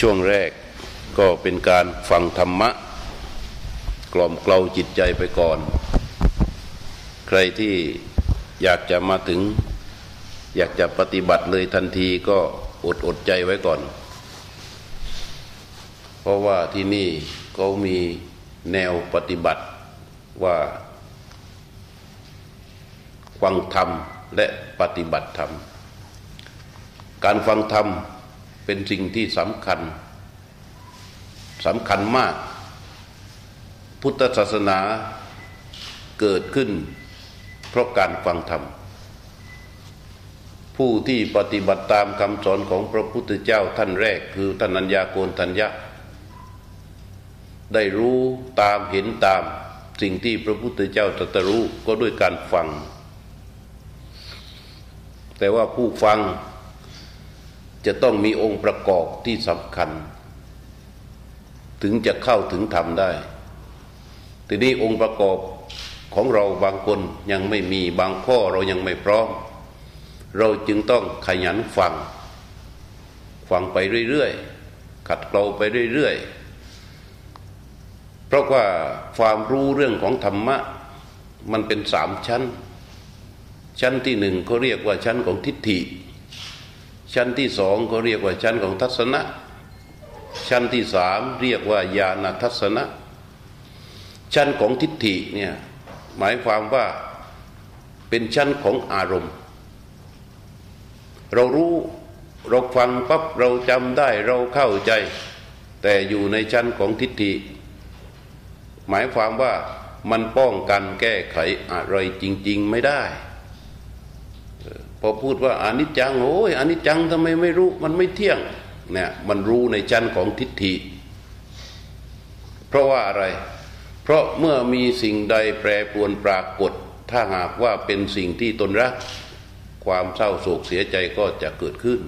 ช่วงแรกก็เป็นการฟังธรรมะ กล่อมเกลาจิตใจไปก่อน ใครที่อยากจะมาถึง อยากจะปฏิบัติเลยทันทีก็อดอดใจไว้ก่อน เพราะว่าที่นี่เขามีแนวปฏิบัติว่าฟังธรรมและปฏิบัติธรรม การฟังธรรม เป็นสิ่งที่สำคัญสำคัญมาก พุทธศาสนาเกิดขึ้น เพราะการฟังธรรม ผู้ที่ปฏิบัติตามคำสอนของพระพุทธเจ้าท่านแรกคือท่านัญญาโกณทัญญะ ได้รู้ตามเห็นตามสิ่งที่พระพุทธเจ้าตรัสรู้ก็ด้วยการฟัง แต่ว่าผู้ฟัง จะต้องมีองค์ประกอบที่สำคัญ ถึงจะเข้าถึงธรรมได้ ทีนี้องค์ประกอบของเราบางคนยังไม่มีบางข้อเรายังไม่พร้อม เราจึงต้องขยันฟัง ฟังไปเรื่อยๆขัดเกลาไปเรื่อยๆ เพราะว่าความรู้เรื่องของธรรมะ มันเป็นสามชั้น ชั้นที่หนึ่งเขาเรียกว่าชั้นของทิฏฐิ ชั้นที่สองก็เรียกว่าชั้นของทัศนะ ชั้นที่สามเรียกว่าญาณทัศนะ ชั้นของทิฏฐิเนี่ยหมายความว่าเป็นชั้นของอารมณ์ เรารู้เราฟังปั๊บเราจำได้เราเข้าใจ แต่อยู่ในชั้นของทิฏฐิ หมายความว่ามันป้องกันแก้ไขอะไรจริง ๆ ไม่ได้ พอพูดว่าอนิจจังโอ้ยอนิจจังทำไมไม่รู้มันไม่เที่ยงเนี่ยมันรู้ในชั้นของทิฏฐิ เพราะว่าอะไร เพราะเมื่อมีสิ่งใดแปรปรวนปรากฏ ถ้าหากว่าเป็นสิ่งที่ตนรัก ความเศร้าโศกเสียใจก็จะเกิดขึ้น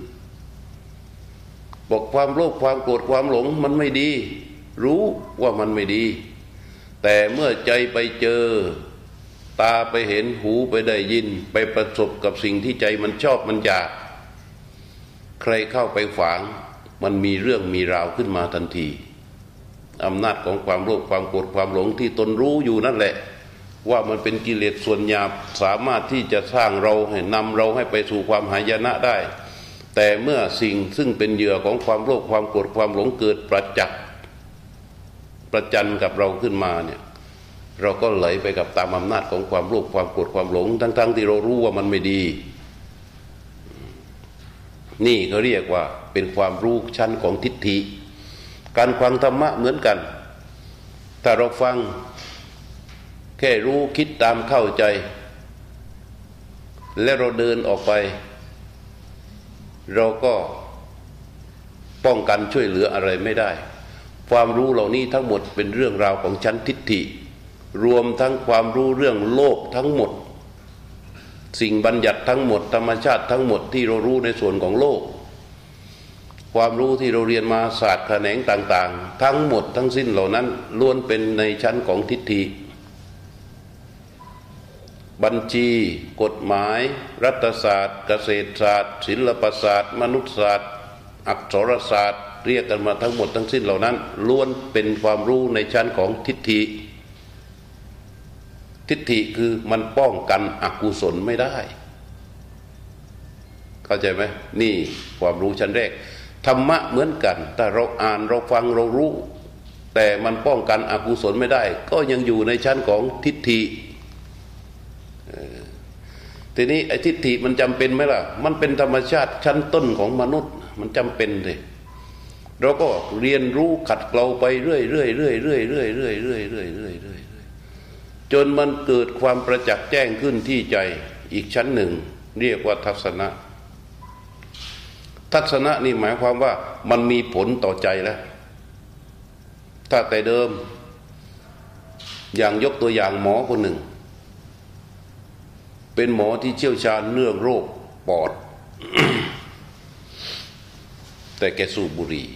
บอกความโลภความโกรธความหลงมันไม่ดี รู้ว่ามันไม่ดี แต่เมื่อใจไปเจอ ตาไปเห็นหูไปได้ยิน ไปประสบกับสิ่งที่ใจมันชอบมันอยาก ใครเข้าไปฝาง มันมีเรื่องมีราวขึ้นมาทันทีอำนาจของความโลภความโกรธความหลงที่ตนรู้อยู่นั่นแหละ ว่ามันเป็นกิเลสส่วนหยาบสามารถที่จะสร้างเราให้นำเราให้ไปสู่ความหายนะได้ แต่เมื่อสิ่งซึ่งเป็นเหยื่อของความโลภความโกรธความหลงเกิดประจักษ์ประจันกับเราขึ้นมาเนี่ย เราก็ไหลไปกับตามอำนาจของความโลภความโกรธความหลง ทั้งๆทที่เรารู้ว่ามันไม่ดี นี่เขาเรียกว่าเป็นความรู้ชั้นของทิฏฐิ การฟังธรรมะเหมือนกัน ถ้าเราฟังแค่รู้คิดตามเข้าใจ และเราเดินออกไป เราก็ป้องกันช่วยเหลืออะไรไม่ได้ ความรู้เหล่านี้ทั้งหมดเป็นเรื่องราวของชั้นทิฏฐิ รวมทั้งความรู้เรื่องโลกทั้งหมด สิ่งบัญญัติทั้งหมด ธรรมชาติทั้งหมดที่เรารู้ในส่วนของโลก ความรู้ที่เราเรียนมาศาสตร์แขนงต่าง ๆ ทั้งหมดทั้งสิ้นเหล่านั้นล้วนเป็นในชั้นของทิฏฐิบัญชี กฎหมาย รัฐศาสตร์ เกษตรศาสตร์ ศิลปศาสตร์ มนุษยศาสตร์ อักษรศาสตร์ เรียกกันมาทั้งหมดทั้งสิ้นเหล่านั้นล้วนเป็นความรู้ในชั้นของทิฏฐิ ทิฏฐิคือมันป้องกันอกุศลไม่ได้ เข้าใจไหมนี่ความรู้ชั้นแรกธรรมะเหมือนกัน แต่เราอ่านเราฟังเรารู้ แต่มันป้องกันอกุศลไม่ได้ ก็ยังอยู่ในชั้นของทิฏฐิทีนี้ไอ้ทิฏฐิมันจำเป็นไหมล่ะ มันเป็นธรรมชาติชั้นต้นของมนุษย์ มันจำเป็นเลยเราก็เรียนรู้ขัดเกลาไปเรื่อยเรื่อยเรื่อยเรื่อยเรื่อยเรื่อยเรื่อยเรื่อยเรื่อยเรื่อย จนมันเกิดความประจักษ์แจ้งขึ้นที่ใจอีกชั้นหนึ่ง เรียกว่าทัศนะ ทัศนะนี่หมายความว่ามันมีผลต่อใจแล้ว ถ้าแต่เดิม อย่างยกตัวอย่างหมอคนหนึ่ง เป็นหมอที่เชี่ยวชาญเรื่องโรคปอด แต่แกสูบบุหรี่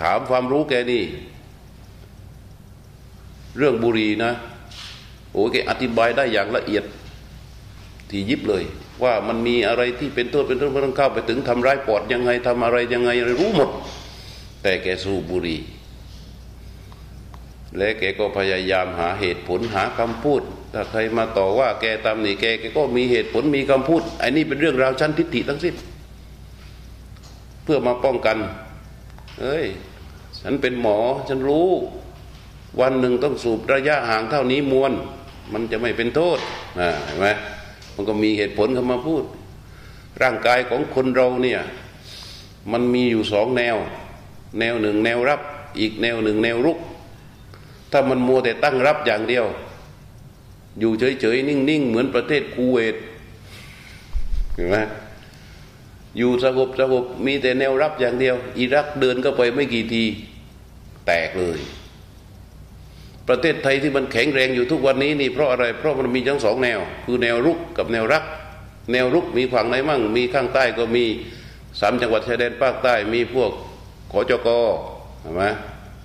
ถามความรู้แกนี่ เรื่องบุรีนะโอ้แกอธิบายได้อย่างละเอียด ที่ยิบเลย ว่ามันมีอะไรที่เป็นโทษเป็นโทษไม่ต้องเข้าไปถึงทำร้ายปอดยังไงทำอะไรยังไงรู้หมด แต่แกสูบบุรี และแกก็พยายามหาเหตุผลหาคำพูดถ้าใครมาต่อว่าแกตามนี่แกแกก็มีเหตุผลมีคำพูดไอ้นี่เป็นเรื่องราวชั้นทิฏฐิทั้งสิ้นเพื่อมาป้องกัน เอ้ย ฉันเป็นหมอ ฉันรู้ วันหนึ่งต้องสูบระยะห่างเท่านี้มวลมันจะไม่เป็นโทษนะเห็นไหมมันก็มีเหตุผลเข้ามาพูด ร่างกายของคนเราเนี่ยมันมีอยู่สองแนว แนวหนึ่งแนวรับ อีกแนวหนึ่งแนวรุก ถ้ามันมัวแต่ตั้งรับอย่างเดียว อยู่เฉยๆนิ่งๆ เหมือนประเทศคูเวตเห็นไหมอยู่สงบสงบมีแต่แนวรับอย่างเดียว อิรักเดินก็ไปไม่กี่ที แตกเลย ประเทศไทยที่มันแข็งแรงอยู่ทุกวันนี้นี่เพราะอะไรเพราะมันมีทั้งสองแนว คือแนวรุกกับแนวรัก แนวรุกมีฝั่งไหนมั่ง มีข้างใต้ก็มีสามจังหวัดชายแดนภาคใต้มีพวกขอจกใช่ไหม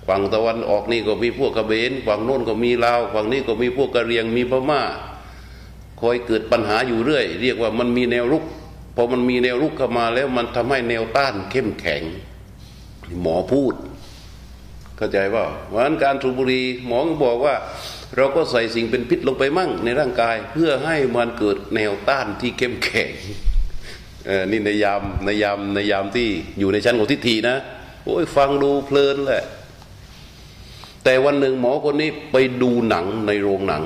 ฝั่งตะวันออกนี่ก็มีพวกกระเบนฝั่งโน้นก็มีลาวฝั่งนี้ก็มีพวกกะเรียงมีพม่า คอยเกิดปัญหาอยู่เรื่อย เรียกว่ามันมีแนวรุกพอมันมีแนวรุกเข้ามาแล้วมันทำให้แนวต้านเข้มแข็ง หมอพูด เข้าใจว่าวันการสูบบุหรี่หมอบอกว่า เราก็ใส่สิ่งเป็นพิษลงไปมั่งในร่างกาย เพื่อให้มันเกิดแนวต้านที่เข้มแข็งนี่ในยามในยามในยามที่อยู่ในชั้นของทิฏฐินะโอ้ยฟังดูเพลินแหละ แต่วันหนึ่งหมอคนนี้ไปดูหนังในโรงหนัง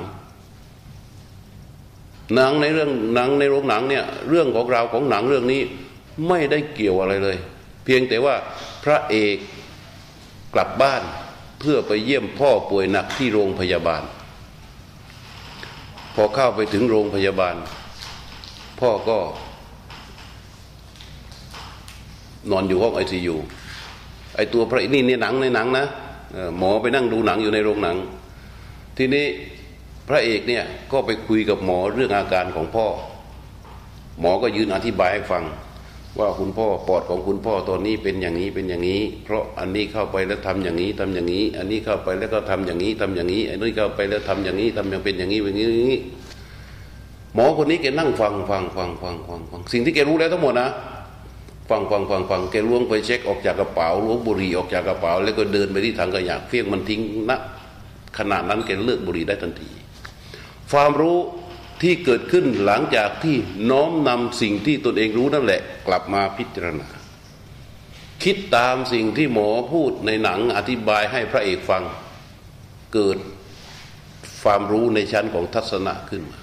หนังในเรื่องหนังในโรงหนังเนี่ยเรื่องของเราของหนังเรื่องนี้ไม่ได้เกี่ยวอะไรเลย เพียงแต่ว่าพระเอก กลับบ้านเพื่อไปเยี่ยมพ่อป่วยหนักที่โรงพยาบาล พอเข้าไปถึงโรงพยาบาล พ่อก็นอนอยู่ห้องไอซียูไอตัวพระนี่ในหนังในหนังนะหมอไปนั่งดูหนังอยู่ในโรงหนัง ทีนี้พระเอกเนี่ยก็ไปคุยกับหมอเรื่องอาการของพ่อ หมอก็ยืนอธิบายให้ฟัง ว่าคุณพ่อปอดของคุณพ่อตอนนี้เป็นอย่างนี้เป็นอย่างนี้ เพราะอันนี้เข้าไปแล้วทำอย่างนี้ทำอย่างนี้ อันนี้เข้าไปแล้วก็ทำอย่างนี้ทำอย่างนี้ อันนี้เข้าไปแล้วทำอย่างนี้ทำอย่างเป็นอย่างนี้เป็นอย่างนี้ หมอคนนี้แกนั่งฟังฟังฟังฟังฟังฟังสิ่งที่แกรู้แล้วทั้งหมดนะฟังฟังฟังฟังแกล้วงไปเช็คออกจากกระเป๋าล้วงบุหรี่ออกจากกระเป๋า แล้วก็เดินไปที่ถังขยะเฟี้ยงมันทิ้งณขณะนั้นแกเลิกบุหรี่ได้ทันที ความรู้ ที่เกิดขึ้นหลังจากที่น้อมนำสิ่งที่ตนเองรู้นั่นแหละ กลับมาพิจารณา คิดตามสิ่งที่หมอพูดในหนังอธิบายให้พระเอกฟัง เกิดความรู้ในชั้นของทัศนะขึ้นมา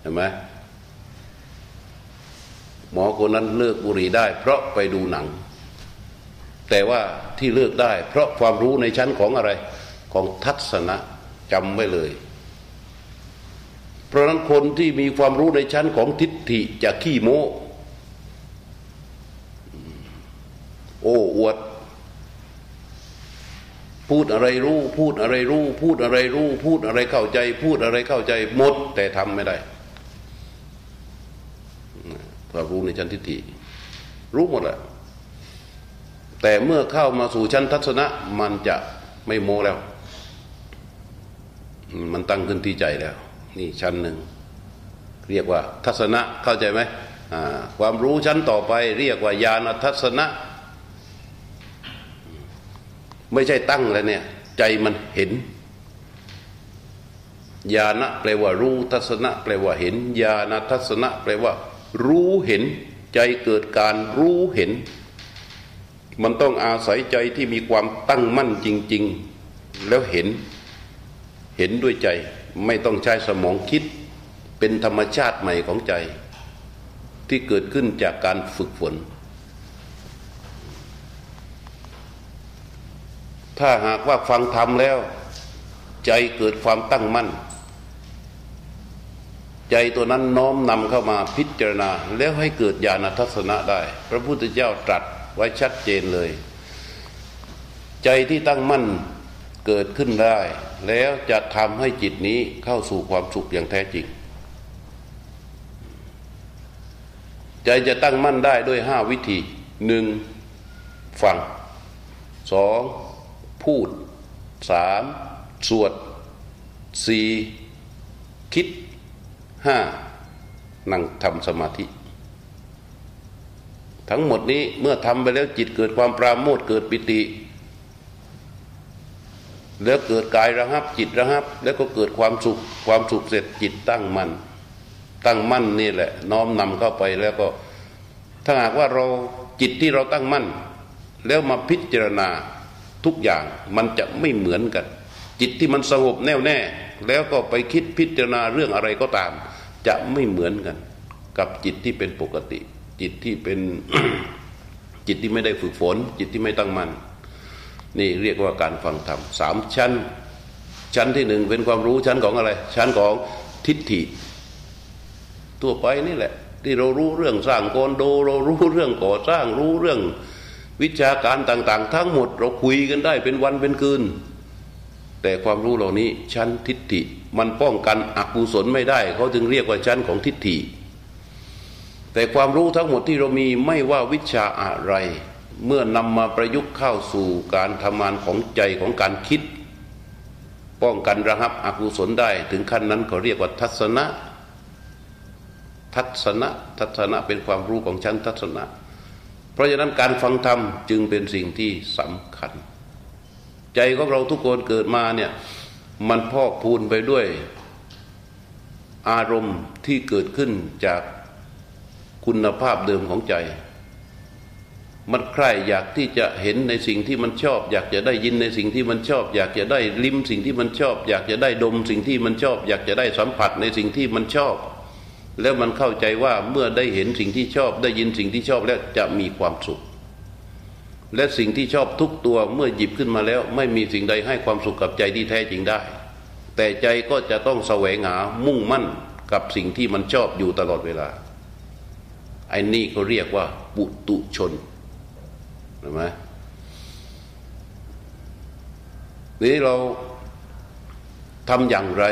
เห็นไหมหมอคนนั้นเลิกบุหรี่ได้ เพราะไปดูหนัง แต่ว่าที่เลิกได้ เพราะความรู้ในชั้นของอะไรของทัศนะจำไว้เลย เพราะนั้นคนที่มีความรู้ในชั้นของทิฏฐิจะขี้โม้โอ้อวด พูดอะไรรู้ พูดอะไรรู้ พูดอะไรรู้ พูดอะไรเข้าใจ พูดอะไรเข้าใจหมด แต่ทำไม่ได้ความรู้ในชั้นทิฏฐิรู้หมดแหละแต่เมื่อเข้ามาสู่ชั้นทัศนะ มันจะไม่โมแล้ว มันตั้งขึ้นที่ใจแล้ว นี่ชั้นหนึ่ง เรียกว่าทัศนะเข้าใจไหมความรู้ชั้นต่อไป เรียกว่าญาณทัศนะ ไม่ใช่ตั้งแล้วเนี่ย ใจมันเห็นญาณแปลว่ารู้ทัศนะแปลว่าเห็นญาณทัศนะแปลว่า รู้เห็น ใจเกิดการรู้เห็น มันต้องอาศัยใจที่มีความตั้งมั่นจริง ๆ แล้วเห็น เห็นด้วยใจ ไม่ต้องใช้สมองคิด เป็นธรรมชาติใหม่ของใจ ที่เกิดขึ้นจากการฝึกฝน ถ้าหากว่าฟังธรรมแล้ว ใจเกิดความตั้งมั่น ใจตัวนั้นน้อมนำเข้ามาพิจารณา แล้วให้เกิดญาณทัศนะได้ พระพุทธเจ้าตรัสไว้ชัดเจนเลย ใจที่ตั้งมั่นเกิดขึ้นได้ แล้วจะทำให้จิตนี้เข้าสู่ความสุขอย่างแท้จริง ใจจะตั้งมั่นได้ด้วยห้าวิธีหนึ่งฟังสองพูดสามสวดสี่คิดห้านั่งทำสมาธิ ทั้งหมดนี้เมื่อทำไปแล้วจิตเกิดความปราโมทเกิดปิติ แล้วเกิดกายระหับจิตระหับ แล้วก็เกิดความสุขความสุขเสร็จจิตตั้งมัน่นตั้งมั่นนี่แหละ น้อมนำเข้าไปแล้วก็ ถ้าหากว่าเราจิตที่เราตั้งมั่น แล้วมาพิจารณาทุกอย่างมันจะไม่เหมือนกัน จิตที่มันสงบแน่วแน่ แล้วก็ไปคิดพิจารณาเรื่องอะไรก็ตาม จะไม่เหมือนกัน กับจิตที่เป็นปกติ จิตที่เป็นจิตที่ไม่ได้ฝึกฝน จิตที่ไม่ตั้งมั่น นี่เรียกว่าการฟังธรรมสามชั้น ชั้นที่หนึ่งเป็นความรู้ชั้นของอะไร ชั้นของทิฏฐิ ทั่วไปนี่แหละ ที่เรารู้เรื่องสร้างโกนโด เรารู้เรื่องก่อสร้างรู้เรื่องวิชาการต่างๆ ทั้งหมดเราคุยกันได้เป็นวันเป็นคืน แต่ความรู้เหล่านี้ชั้นทิฏฐิมันป้องกันอกุศลไม่ได้ เขาจึงเรียกว่าชั้นของทิฏฐิ แต่ความรู้ทั้งหมดที่เรามีไม่ว่าวิชาอะไร เมื่อนำมาประยุกต์เข้าสู่การทำงานของใจของการคิด ป้องกันระหับอกุศลได้ถึงขั้นนั้นเขาเรียกว่าทัศนะ ทัศนะทัศนะเป็นความรู้ของชั้นทัศนะ เพราะฉะนั้นการฟังธรรมจึงเป็นสิ่งที่สำคัญ ใจของเราทุกคนเกิดมาเนี่ยมันพอกพูนไปด้วย อารมณ์ที่เกิดขึ้นจากคุณภาพเดิมของใจ มันใคร่อยากที่จะเห็นในสิ่งที่มันชอบ อยากจะได้ยินในสิ่งที่มันชอบ อยากจะได้ลิ้มสิ่งที่มันชอบ อยากจะได้ดมสิ่งที่มันชอบ อยากจะได้สัมผัสในสิ่งที่มันชอบ แล้วมันเข้าใจว่าเมื่อได้เห็นสิ่งที่ชอบ ได้ยินสิ่งที่ชอบแล้วจะมีความสุข และสิ่งที่ชอบทุกตัวเมื่อหยิบขึ้นมาแล้ว ไม่มีสิ่งใดให้ความสุขกับใจที่แท้จริงได้ แต่ใจก็จะต้องแสวงหามุ่งมั่นกับสิ่งที่มันชอบอยู่ตลอดเวลาไอ้นี่เขาเรียกว่าปุตุชน เห็นไหมนี้เราทำอย่างไร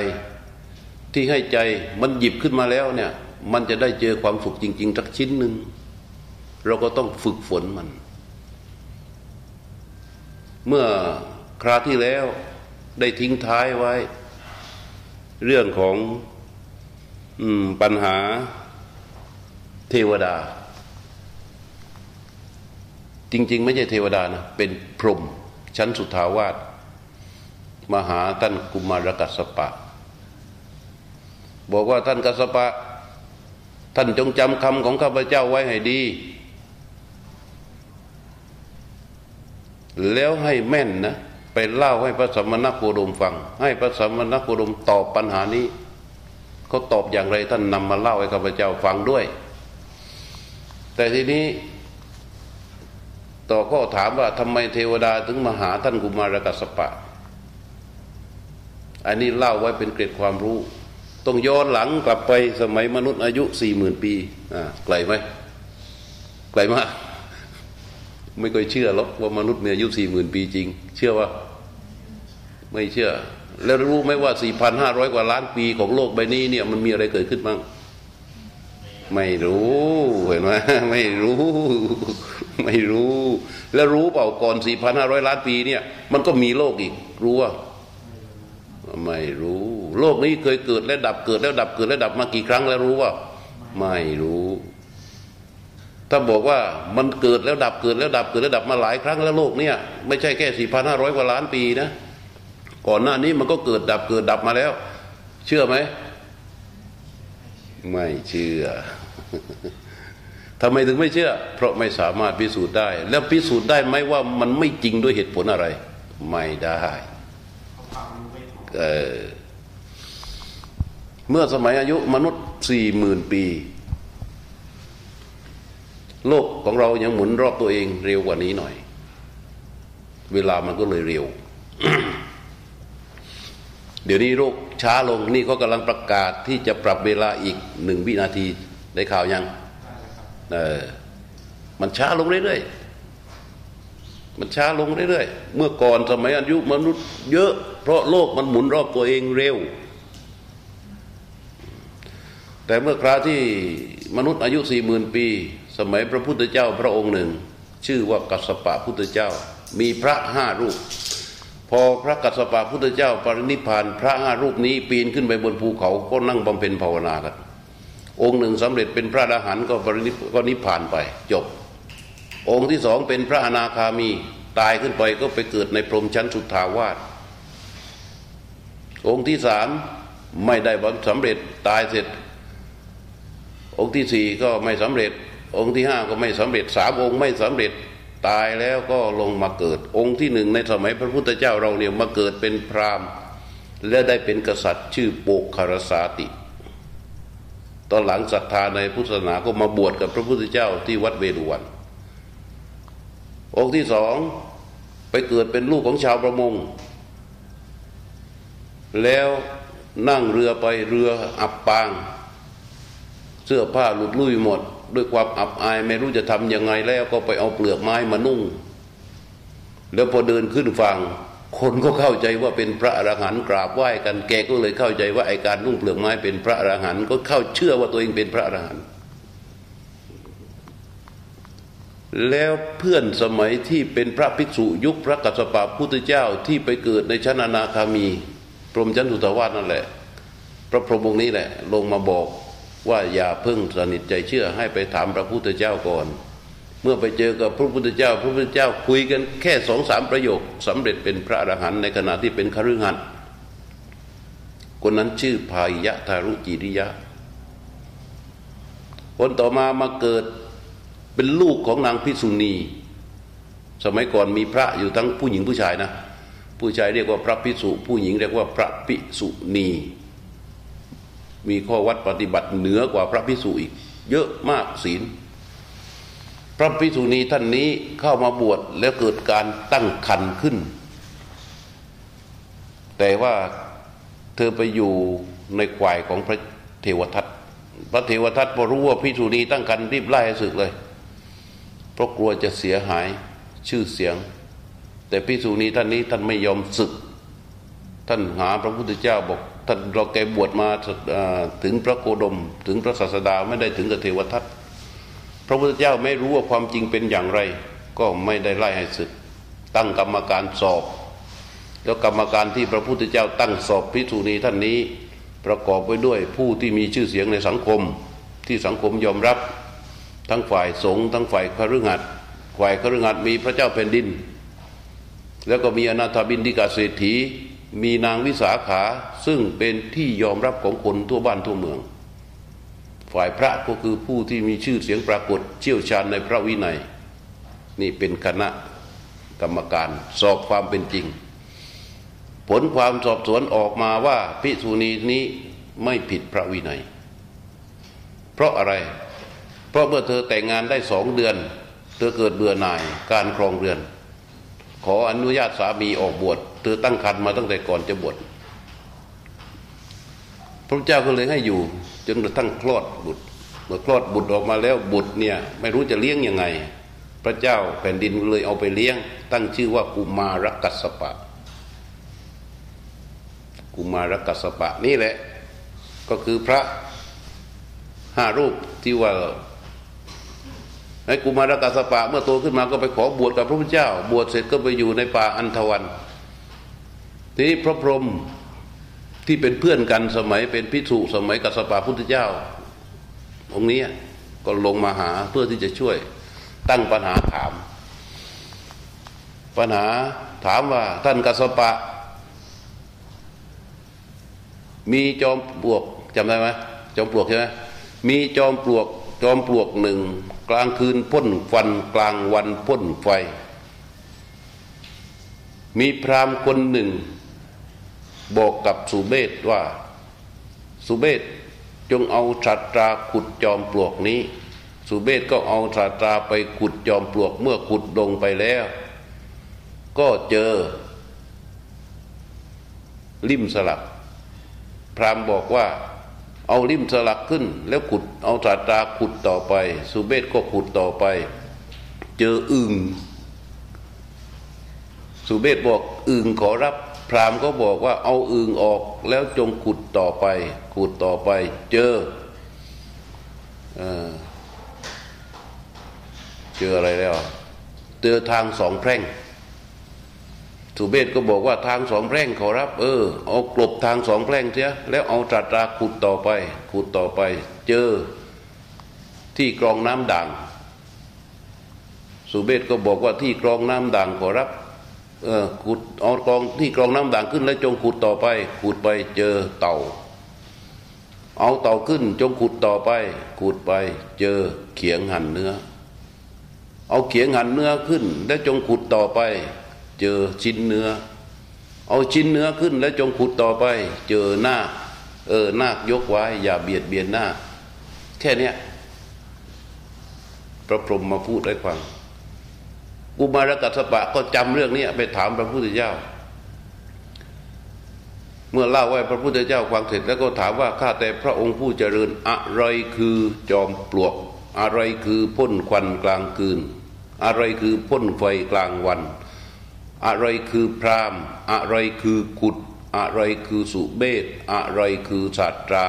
ที่ให้ใจมันหยิบขึ้นมาแล้วเนี่ย มันจะได้เจอความสุขจริง ๆ สักชิ้นหนึ่งเราก็ต้องฝึกฝนมัน เมื่อคราที่แล้วได้ทิ้งท้ายไว้ เรื่องของอปัญหาเทวดา จริง ๆ ไม่ใช่เทวดานะเป็นพรหมชั้นสุทาวาสมาหาท่านกุมารกัสปะ บอกว่าท่านกัสปะ ท่านจงจำคำของข้าพเจ้าไว้ให้ดี แล้วให้แม่นนะไปเล่าให้พระสมณโคดมฟัง ให้พระสมณโคดมตอบปัญหานี้เขาตอบอย่างไรท่านนำมาเล่าให้ข้าพเจ้าฟังด้วย แต่ทีนี้ ต่อก็ถามว่าทำไมเทวดาถึงมาหาท่านกุมารกัสปะ อันนี้เล่าไว้เป็นเกร็ดความรู้ ต้องย้อนหลังกลับไปสมัยมนุษย์อายุสี่หมื่นปีอ่าไกลไหมไกลมาก ไม่เคยเชื่อหรอกว่ามนุษย์มีอายุสี่หมื่นปีจริง เชื่อว่า ไม่เชื่อ แล้วรู้ไหมว่าสี่พันห้าร้อยกว่าล้านปีของโลกใบนี้เนี่ยมันมีอะไรเกิดขึ้นบ้างไม่รู้เห็นไหมไม่รู้ ไม่รู้ แล้วรู้เปล่าก่อนสี่พันห้าร้อยล้านปีเนี่ย มันก็มีโลกอีก รู้ว่าไม่รู้ โลกนี้เคยเกิดและดับเกิด แล้วดับเกิด แล้วดับมากี่ครั้งแล้วรู้ว่า ไม่รู้ ถ้าบอกว่ามันเกิดแล้วดับเกิดแล้วดับเกิดแล้วดับมาหลายครั้งแล้วโลกเนี่ย ไม่ใช่แค่สี่พันห้าร้อยกว่าล้านปีนะก่อนหน้านี้มันก็เกิดดับเกิดดับมาแล้ว เชื่อไหม ไม่เชื่อ ทำไมถึงไม่เชื่อ เพราะไม่สามารถพิสูจน์ได้ แล้วพิสูจน์ได้ไหมว่ามันไม่จริงด้วยเหตุผลอะไร ไม่ได้เมื่อสมัยอายุมนุษย์สี่หมื่นปี โลกของเรายังหมุนรอบตัวเองเร็วกว่านี้หน่อย เวลามันก็เลยเร็ว เดี๋ยวนี้โลกช้าลงนี่เขากำลังประกาศที่จะปรับเวลาอีกหนึ่งวินาทีได้ข่าวยัง เออมันช้าลงเรื่อยๆ มันช้าลงเรื่อยๆ เมื่อก่อนสมัยอายุมนุษย์ เยอะ เพราะโลกมันหมุนรอบตัวเองเร็ว แต่เมื่อคราที่มนุษย์อายุสี่หมื่นปี สมัยพระพุทธเจ้าพระองค์หนึ่ง ชื่อว่ากัสปะพุทธเจ้า มีพระห้ารูป พอพระกัสสปะพุทธเจ้าปรินิพาน พระห้ารูปนี้ปีนขึ้นไปบนภูเขาก็นั่งบำเพ็ญภาวนากัน องค์หนึ่งสำเร็จเป็นพระอรหันต์ก็ปรินิก็นิพพานไปจบ องค์ที่สองเป็นพระอนาคามีตายขึ้นไปก็ไปเกิดในพรหมชั้นสุทธาวาสองค์ที่สามไม่ได้บสำเร็จตายเสร็จ องค์ที่สี่ก็ไม่สำเร็จ องค์ที่ห้าก็ไม่สำเร็จสามองค์ไม่สำเร็จตายแล้วก็ลงมาเกิด องค์ที่หนึ่งในสมัยพระพุทธเจ้าเราเนี่ยมาเกิดเป็นพราหมณ์ และได้เป็นกษัตริย์ชื่อโปกคารสาติ ตอนหลังศรัทธาในพุทธศาสนาก็มาบวชกับพระพุทธเจ้าที่วัดเวรุวันองค์ที่สองไปเกิดเป็นลูกของชาวประมง แล้วนั่งเรือไปเรืออับปาง เสื้อผ้าหลุดลุ่ยหมด ด้วยความอับอายไม่รู้จะทำยังไงแล้วก็ไปเอาเปลือกไม้มานุ่ง แล้วพอเดินขึ้นฝั่ง คนก็เข้าใจว่าเป็นพระอรหันต์กราบไหว้กันแกก็เลยเข้าใจว่าไอการนุ่งเปลือกไม้เป็นพระอรหันต์ก็เข้าเชื่อว่าตัวเองเป็นพระอรหันต์แล้วเพื่อนสมัยที่เป็นพระภิกษุยุคพระกัสสปะพุทธเจ้าที่ไปเกิดในชั้นอนาคามีพรหมชั้นสุตวาสนั่นแหละ พระพรหมองค์นี้แหละ ลงมาบอกว่าอย่าเพิ่งสนิทใจเชื่อให้ไปถามพระพุทธเจ้าก่อน มื่อไปเจอกับพระพุทธเจ้า พระพุทธเจ้าคุยกันแค่สองสามประโยคสำเร็จเป็นพระอรหันต์ในขณะที่เป็นคฤหัสถ์คนนั้นชื่อพายะทารุจิริยะ คนต่อมามาเกิดเป็นลูกของนางพิสุณี สมัยก่อนมีพระอยู่ทั้งผู้หญิงผู้ชายนะ ผู้ชายเรียกว่าพระพิสุผู้หญิงเรียกว่าพระพิสุณี มีข้อวัดปฏิบัติเหนือกว่าพระพิสุอีก เยอะมากศีล พระพิสุณีท่านนี้เข้ามาบวชแล้วเกิดการตั้งคันขึ้น แต่ว่าเธอไปอยู่ในควายของพระเทวทัตพระเทวทัตพอรู้ว่าพิสุณีตั้งคันรีบไล่ให้สึกเลย เพราะกลัวจะเสียหายชื่อเสียง แต่พิสุณีท่านนี้ท่านไม่ยอมศึก ท่านหาพระพุทธเจ้าบอกท่านเราแกบวชมาถึงพระโคดม ถึงพระศาสดาไม่ได้ถึงกับเทวทัต พระพุทธเจ้าไม่รู้ว่าความจริงเป็นอย่างไร ก็ไม่ได้ไล่ให้ศึก ตั้งกรรมการสอบ แล้วกรรมการที่พระพุทธเจ้าตั้งสอบพิสูนีท่านนี้ ประกอบไปด้วยผู้ที่มีชื่อเสียงในสังคม ที่สังคมยอมรับ ทั้งฝ่ายสงฆ์ทั้งฝ่ายคฤหัสถ์ฝ่ายคฤหัสถ์มีพระเจ้าแผ่นดิน แล้วก็มีอนาถบินทิกาเศรษฐีมีนางวิสาขาซึ่งเป็นที่ยอมรับของคนทั่วบ้านทั่วเมือง ฝ่ายพระก็คือผู้ที่มีชื่อเสียงปรากฏเชี่ยวชาญในพระวินัย นี่เป็นคณะกรรมการสอบความเป็นจริง ผลความสอบสวนออกมาว่าพิสูนีนี้ไม่ผิดพระวินัย เพราะอะไร เพราะเมื่อเธอแต่งงานได้สองเดือน เธอเกิดเบื่อหน่ายการครองเรือน ขออนุญาตสามีออกบวชเธอตั้งครรภ์มาตั้งแต่ก่อนจะบวช พระเจ้าก็เลยให้อยู่จนกระทั่งคลอดบุตร เมื่อคลอดบุตรออกมาแล้วบุตรเนี่ยไม่รู้จะเลี้ยงยังไง พระเจ้าแผ่นดินเลยเอาไปเลี้ยง ตั้งชื่อว่ากุมารกัสปะ กุมารกัสปะนี่แหละ ก็คือพระห้ารูปที่ว่าไอ้กุมารกัสปะ เมื่อโตขึ้นมาก็ไปขอบวชกับพระพุทธเจ้า บวชเสร็จก็ไปอยู่ในป่าอันทวันทีนี้พระพรหม ที่เป็นเพื่อนกันสมัยเป็นพิสุสมัยกัสปะพุทธเจ้า องค์นี้ก็ลงมาหาเพื่อที่จะช่วยตั้งปัญหาถาม ปัญหาถามว่าท่านกัสปะ มีจอมปลวกจำได้ไหมจอมปลวกใช่ไหมมีจอมปลวกจอมปลวกหนึ่งกลางคืนพ่นฟันกลางวันพ่นไฟ มีพรามคนหนึ่ง บอกกับสุเบศว่าสุเบศจงเอาชาตราขุดจอมปลวกนี้ สุเบศก็เอาชาตราไปขุดจอมปลวกเมื่อขุดลงไปแล้ว ก็เจอลิ่มสลัก พรามบอกว่าเอาลิ่มสลักขึ้น แล้วขุดเอาชาตราขุดต่อไป สุเบศก็ขุดต่อไป เจออึงสุเบศบอกอึงขอรับ พราหมณ์ก็บอกว่าเอาอึงออกแล้วจงขุดต่อไปขุดต่อไปเจอเจออะไรแล้ว เจอทางสองแพร่งสุเบศก็บอกว่าทางสองแพร่งขอรับ เออเอากลบทางสองแพร่งเสียแล้วเอาตราตราขุดต่อไปขุดต่อไปเเจอที่กรองน้ำด่างสุเบศก็บอกว่าที่กรองน้ำด่างขอรับ เออขุดเอากรองที่กรองน้ำด่างขึ้น แล้วจงขุดต่อไป ขุดไปเจอเต่า เอาเต่าขึ้น จงขุดต่อไป ขุดไปเจอเขียงหั่นเนื้อ เอาเขียงหั่นเนื้อขึ้น แล้วจงขุดต่อไป เจอชิ้นเนื้อ เอาชิ้นเนื้อขึ้น แล้วจงขุดต่อไป เจอหน้า เออหน้ายกไว้อย่าเบียดเบียนหน้า แค่เนี้ยพระพรหมมาพูดให้ฟัง อุมารกัสปะก็จำเรื่องนี้ไปถามพระพุทธเจ้า เมื่อเล่าไว้พระพุทธเจ้าฟังเสร็จแล้วก็ถามว่าข้าแต่พระองค์ผู้เจริญอะไรคือจอมปลวก อะไรคือพ่นควันกลางคืน อะไรคือพ่นไฟกลางวัน อะไรคือพรามอะไรคือกุดอะไรคือสุเบศอะไรคือศาสตรา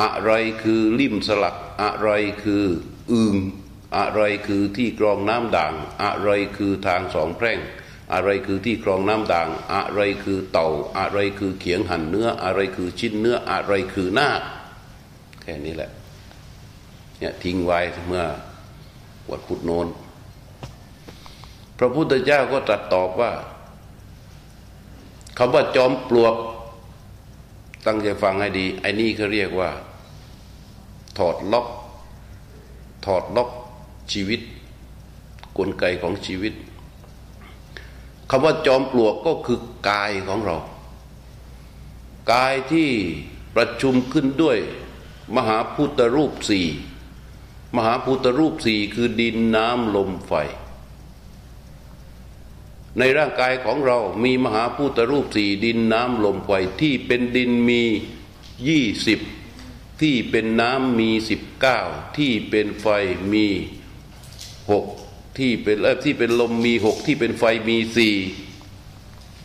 อะไรคือลิ่มสลัก อะไรคืออึง อะไรคือที่กรองน้ำด่าง อะไรคือทางสองแพร่ง อะไรคือที่กรองน้ำด่าง อะไรคือเต่า อะไรคือเขียงหั่นเนื้อ อะไรคือชิ้นเนื้อ อะไรคือหน้าแค่นี้แหละเนี่ยทิ้งไว้เมื่อวัดพุทธโนนพระพุทธเจ้าก็ตรัสตอบว่าคำว่าจอมปลวก ตั้งใจฟังให้ดี ไอ้นี่เขาเรียกว่า ถอดล็อก ถอดล็อก ชีวิต กลไกของชีวิตคำว่าจอมปลวกก็คือกายของเรา กายที่ประชุมขึ้นด้วย มหาพุทธรูปสี่มหาพุทธรูปสี่คือดินน้ำลมไฟ ในร่างกายของเรามีมหาพุทธรูปสี่ดินน้ำลมไฟที่เป็นดินมียี่สิบที่เป็นน้ำมีสิบเก้าที่เป็นไฟมี หกที่เป็นเอที่เป็นลมมีหกที่เป็นไฟมีสี่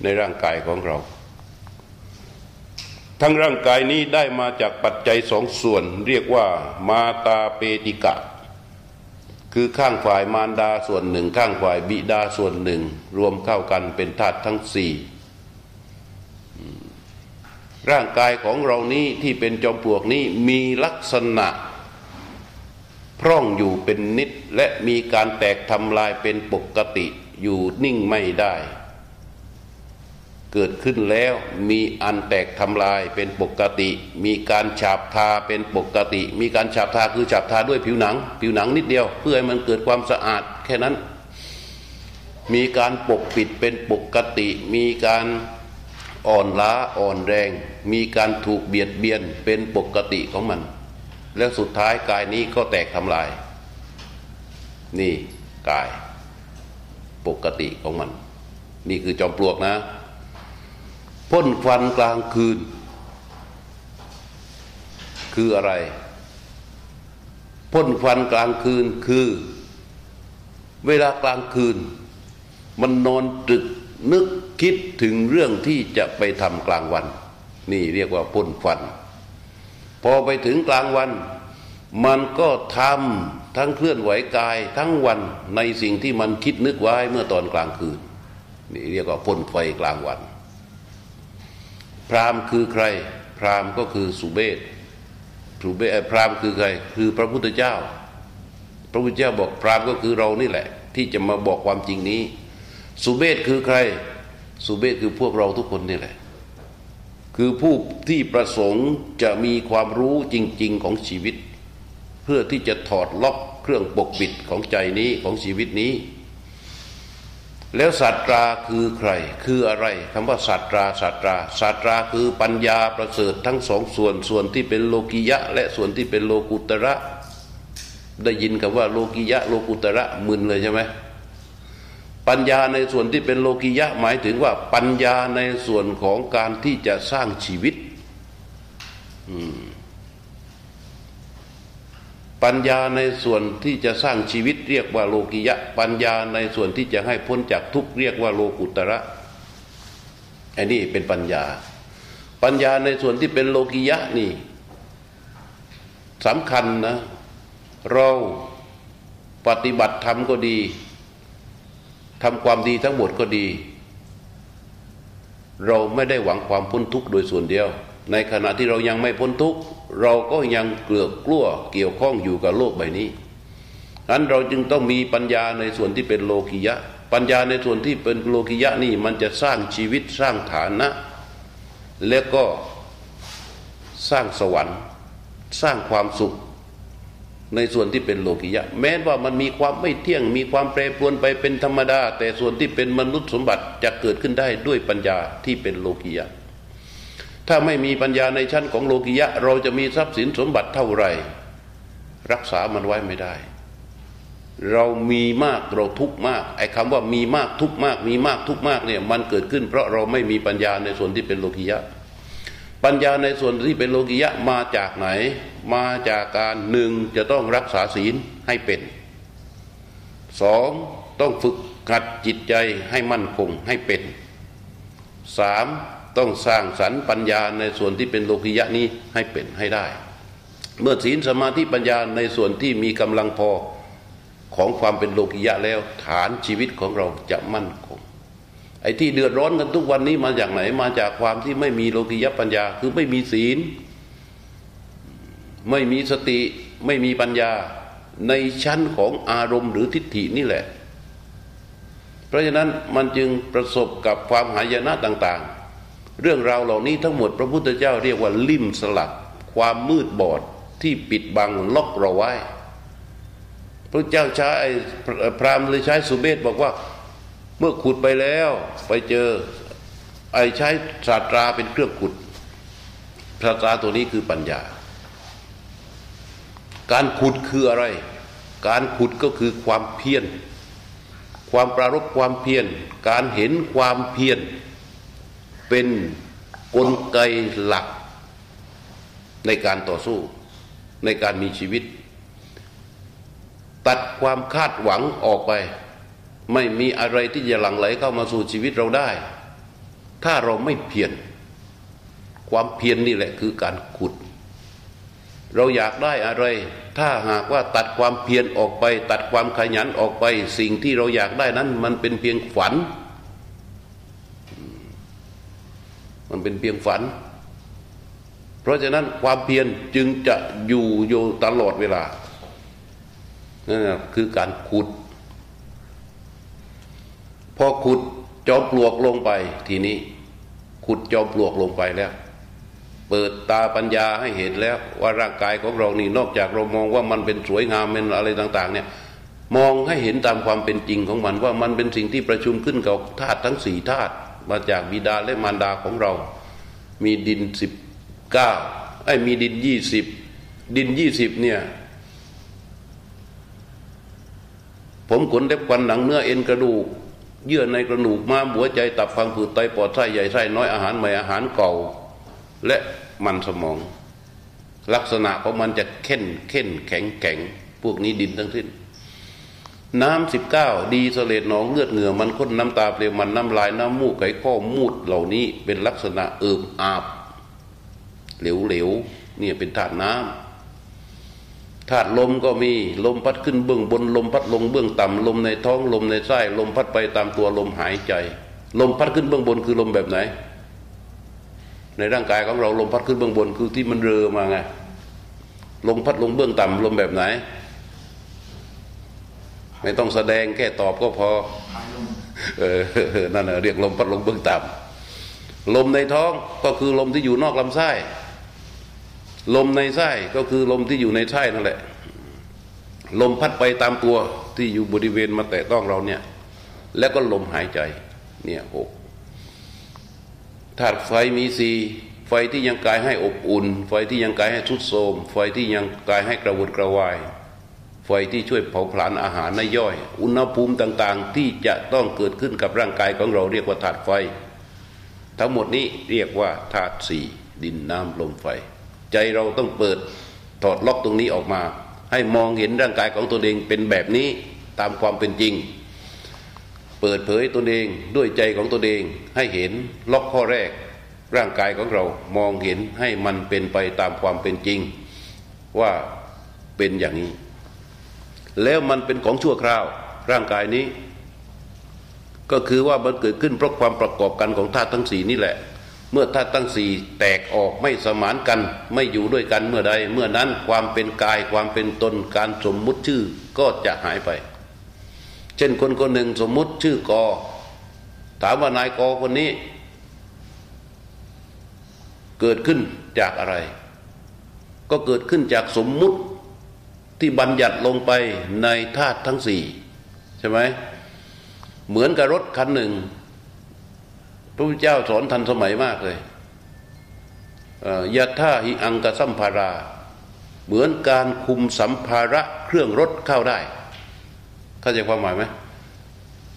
ในร่างกายของเรา ทั้งร่างกายนี้ได้มาจากปัจจัยสองส่วน เรียกว่ามาตาเปติกะ คือข้างฝ่ายมารดาส่วนหนึ่ง ข้างฝ่ายบิดาส่วนหนึ่ง รวมเข้ากันเป็นธาตุทั้งสี่ร่างกายของเรานี้ที่เป็นจอมปลวกนี้มีลักษณะ พร่องอยู่เป็นนิดและมีการแตกทำลายเป็นปกติอยู่นิ่งไม่ได้ เกิดขึ้นแล้วมีอันแตกทำลายเป็นปกติ มีการฉาบทาเป็นปกติ มีการฉาบทาคือฉาบทาด้วยผิวหนัง ผิวหนังนิดเดียว เพื่อให้มันเกิดความสะอาดแค่นั้น มีการปกปิดเป็นปกติ มีการอ่อนล้าอ่อนแรง มีการถูกเบียดเบียนเป็นปกติของมัน แล้วสุดท้ายกายนี้ก็แตกทำลาย นี่กายปกติของมัน นี่คือจอมปลวกนะ พ่นควันกลางคืน คืออะไร พ่นควันกลางคืนคือ เวลากลางคืน มันนอนตึกนึกคิดถึงเรื่องที่จะไปทำกลางวัน นี่เรียกว่าพ่นควัน พอไปถึงกลางวัน มันก็ทำทั้งเคลื่อนไหวกายทั้งวันในสิ่งที่มันคิดนึกไว้เมื่อตอนกลางคืนนี่เรียกว่าพ่นไฟกลางวัน พรามคือใคร พรามก็คือสุเบศสุเบศพรามคือใคร คือพระพุทธเจ้า พระพุทธเจ้าบอกพรามก็คือเรานี่แหละ ที่จะมาบอกความจริงนี้ สุเบศคือใคร สุเบศคือพวกเราทุกคนนี่แหละ คือผู้ที่ประสงค์จะมีความรู้จริง ๆของชีวิต เพื่อที่จะถอดล็อกเครื่องปกปิดของใจนี้ของชีวิตนี้ แล้วศาสตราคือใคร คืออะไรคำว่าศาสตราศาสตราศาสตราคือปัญญาประเสริฐทั้งสองส่วนส่วนที่เป็นโลกิยะ และส่วนที่เป็นโลกุตระ ได้ยินคำว่าโลกิยะโลกุตระมึนเลยใช่ไหม ปัญญาในส่วนที่เป็นโลกิยะหมายถึงว่าปัญญาในส่วนของการที่จะสร้างชีวิตปัญญาในส่วนที่จะสร้างชีวิตเรียกว่าโลกิยะ ปัญญาในส่วนที่จะให้พ้นจากทุกข์เรียกว่าโลกุตระอันนี้เป็นปัญญา ปัญญาในส่วนที่เป็นโลกิยะนี่สำคัญนะ เราปฏิบัติธรรมก็ดี ทำความดีทั้งหมดก็ดี เราไม่ได้หวังความพ้นทุกข์โดยส่วนเดียว ในขณะที่เรายังไม่พ้นทุกข์เราก็ยังเกลือกกลั้วเกี่ยวข้องอยู่กับโลกใบนี้นั้นเราจึงต้องมีปัญญาในส่วนที่เป็นโลกิยะ ปัญญาในส่วนที่เป็นโลกิยะนี่มันจะสร้างชีวิตสร้างฐานะ แล้วก็สร้างสวรรค์ สร้างความสุข ในส่วนที่เป็นโลกิยะ แม้ว่ามันมีความไม่เที่ยง มีความแปรปรวนไปเป็นธรรมดา แต่ส่วนที่เป็นมนุษย์สมบัติจะเกิดขึ้นได้ด้วยปัญญาที่เป็นโลกิยะ ถ้าไม่มีปัญญาในชั้นของโลกิยะ เราจะมีทรัพย์สินสมบัติเท่าไหร่ รักษามันไว้ไม่ได้ เรามีมากเราทุกมากไอ้คำว่ามีมากทุกมาก มีมากทุกมากเนี่ยมันเกิดขึ้น เพราะเราไม่มีปัญญาในส่วนที่เป็นโลกิยะ ปัญญาในส่วนที่เป็นโลกิยะมาจากไหน มาจากการหนึ่งจะต้องรักษาศีลให้เป็นสองต้องฝึกขัดจิตใจให้มั่นคงให้เป็นสามต้องสร้างสรรค์ปัญญาในส่วนที่เป็นโลกิยะนี้ให้เป็นให้ได้ เมื่อศีลสมาธิปัญญาในส่วนที่มีกำลังพอของความเป็นโลกิยะแล้ว ฐานชีวิตของเราจะมั่น ไอ้ที่เดือดร้อนกันทุกวันนี้มาจากไหน มาจากความที่ไม่มีโลกิยปัญญา คือไม่มีศีล ไม่มีสติไม่มีปัญญาในชั้นของอารมณ์หรือทิฏฐินี่แหละ เพราะฉะนั้นมันจึงประสบกับความหายนะต่าง ๆ เรื่องราวเหล่านี้ทั้งหมดพระพุทธเจ้าเรียกว่าลิ่มสลัก ความมืดบอดที่ปิดบังล็อกเราไว้ พระเจ้าใช้พรามเลยใช้สุเบศบอกว่า เมื่อขุดไปแล้ว ไปเจอไอ้ใช้ศาสตราเป็นเครื่องขุดศาสตราตัวนี้คือปัญญา การขุดคืออะไร การขุดก็คือความเพียรความปรารบความเพียรการเห็นความเพียรเป็นกลไกหลักในการต่อสู้ในการมีชีวิต ตัดความคาดหวังออกไป ไม่มีอะไรที่จะหลั่งไหลเข้ามาสู่ชีวิตเราได้ ถ้าเราไม่เพียรความเพียรนนี่แหละคือการขุด เราอยากได้อะไร ถ้าหากว่าตัดความเพียรออกไป ตัดความขยันออกไป สิ่งที่เราอยากได้นั้น มันเป็นเพียงฝัน มันเป็นเพียงฝัน เพราะฉะนั้นความเพียรจึงจะอยู่อยู่ตลอดเวลานั่นคือการขุด พอขุดจอมปลวกลงไปทีนี้ ขุดจอมปลวกลงไปแล้ว เปิดตาปัญญาให้เห็นแล้วว่าร่างกายของเรานี่นอกจากเรามองว่ามันเป็นสวยงามเป็นอะไรต่าง ๆ เนี่ยมองให้เห็นตามความเป็นจริงของมันว่ามันเป็นสิ่งที่ประชุมขึ้นกับธาตุทั้งสี่ธาตุมาจากบิดาและมารดาของเรา มีดินสิบเก้าไอ้มีดินยี่สิบดินยี่สิบเนี่ย ผมขนเล็บควันหนังเนื้อเอ็นกระดูก เยื่อในกระดูกม้ามหัวใจตับฟังผืดไตปอดไส้ใหญ่ไส้น้อยอาหารใหม่อาหารเก่า และมันสมอง ลักษณะของมันจะเข้นเข้นแข็งแข็งพวกนี้ดินทั้งสิ้น น้ำสิบเก้าดีเสลดหนองเลือดเหงื่อมันข้นน้ำตาเปลวมันน้ำลายน้ำมูกไก่ข้อมูดเหล่านี้เป็นลักษณะเอิบอาบเหลวๆเนี่ยเป็นธาตุน้ำ ธาตุลมก็มีลมพัดขึ้นเบื้องบนลมพัดลงเบื้องต่ำลมในท้องลมในไส้ลมพัดไปตามตัวลมหายใจ ลมพัดขึ้นเบื้องบนคือลมแบบไหน ในร่างกายของเราลมพัดขึ้นเบื้องบนคือที่มันเรือมาไงลมพัดลงเบื้องต่ำลมแบบไหน ไม่ต้องแสดงแค่ตอบก็พอเออนั่นเรียกลมพัดลงเบื้องต่ำลมในท้องก็คือลมที่อยู่นอกลำไส้ ลมในไส้ก็คือลมที่อยู่ในไส้นั่นแหละ ลมพัดไปตามตัวที่อยู่บริเวณมาแตะต้องเราเนี่ย แล้วก็ลมหายใจ เนี่ยหกธาตุไฟมีสีไฟที่ยังกายให้อบอุ่น ไฟที่ยังกายให้ทุดโทมไฟที่ยังกายให้กระวนกระวาย ไฟที่ช่วยเผาผลาญอาหารในย่อย อุณหภูมิต่างๆ ที่จะต้องเกิดขึ้นกับร่างกายของเราเรียกว่าธาตุไฟ ทั้งหมดนี้เรียกว่าธาตุสี่ดินน้ำลมไฟ ใจเราต้องเปิดถอดล็อกตรงนี้ออกมา ให้มองเห็นร่างกายของตัวเองเป็นแบบนี้ตามความเป็นจริง เปิดเผยตัวเองด้วยใจของตัวเองให้เห็นล็อกข้อแรก ร่างกายของเรามองเห็นให้มันเป็นไปตามความเป็นจริง ว่าเป็นอย่างนี้ แล้วมันเป็นของชั่วคราวร่างกายนี้ ก็คือว่ามันเกิดขึ้นเพราะความประกอบกันของธาตุทั้งสีนี่แหละ เมื่อธาตุทั้งสี่แตกออกไม่สมานกัน ไม่อยู่ด้วยกันเมื่อใด เมื่อนั้นความเป็นกายความเป็นตนการสมมุติชื่อก็จะหายไป เช่นคนคนหนึ่งสมมุติชื่อกอถามว่านายกอคนนี้ เกิดขึ้นจากอะไร ก็เกิดขึ้นจากสมมุติที่บัญญัติลงไปในธาตุทั้งสี่ใช่ไหมเหมือนกับรถคันหนึ่ง พระพุทธเจ้าสอนทันสมัยมากเลยยะท่าหิอังกสัมภารา เหมือนการคุมสัมภาระเครื่องรถเข้าได้ เข้าใจความหมายไหม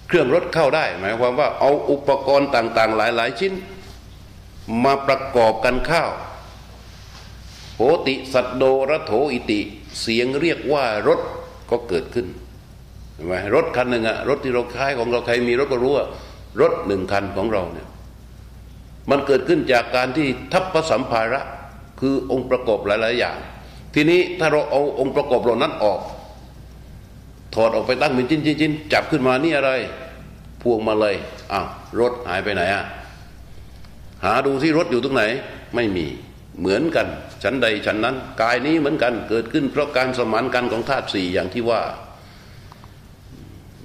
เครื่องรถเข้าได้ หมายความว่าเอาอุปกรณ์ต่างๆ หลายๆ ชิ้น มาประกอบกันเข้าโหติสัตโดระโถอิติ เสียงเรียกว่ารถก็เกิดขึ้นใช่ไหมรถคันหนึ่งอะรถที่เราคล้ายของเราใครมีรถก็รู้ว่า รถหนึ่งคันของเราเนี่ยมันเกิดขึ้นจากการที่ทัพพสัมภาระคือองค์ประกอบหลาย ๆ อย่าง ทีนี้ถ้าเราเอาองค์ประกอบเหล่านั้นออก ถอดออกไปตั้งเป็นชิ้นๆจับขึ้นมานี่อะไร พวงมาเลยอ้าวรถหายไปไหนอะหาดูที่รถอยู่ตรงไหน ไม่มีเหมือนกัน ฉันใดฉันนั้น กายนี้เหมือนกันเกิดขึ้นเพราะการสมานกันของธาตุสี่อย่างที่ว่า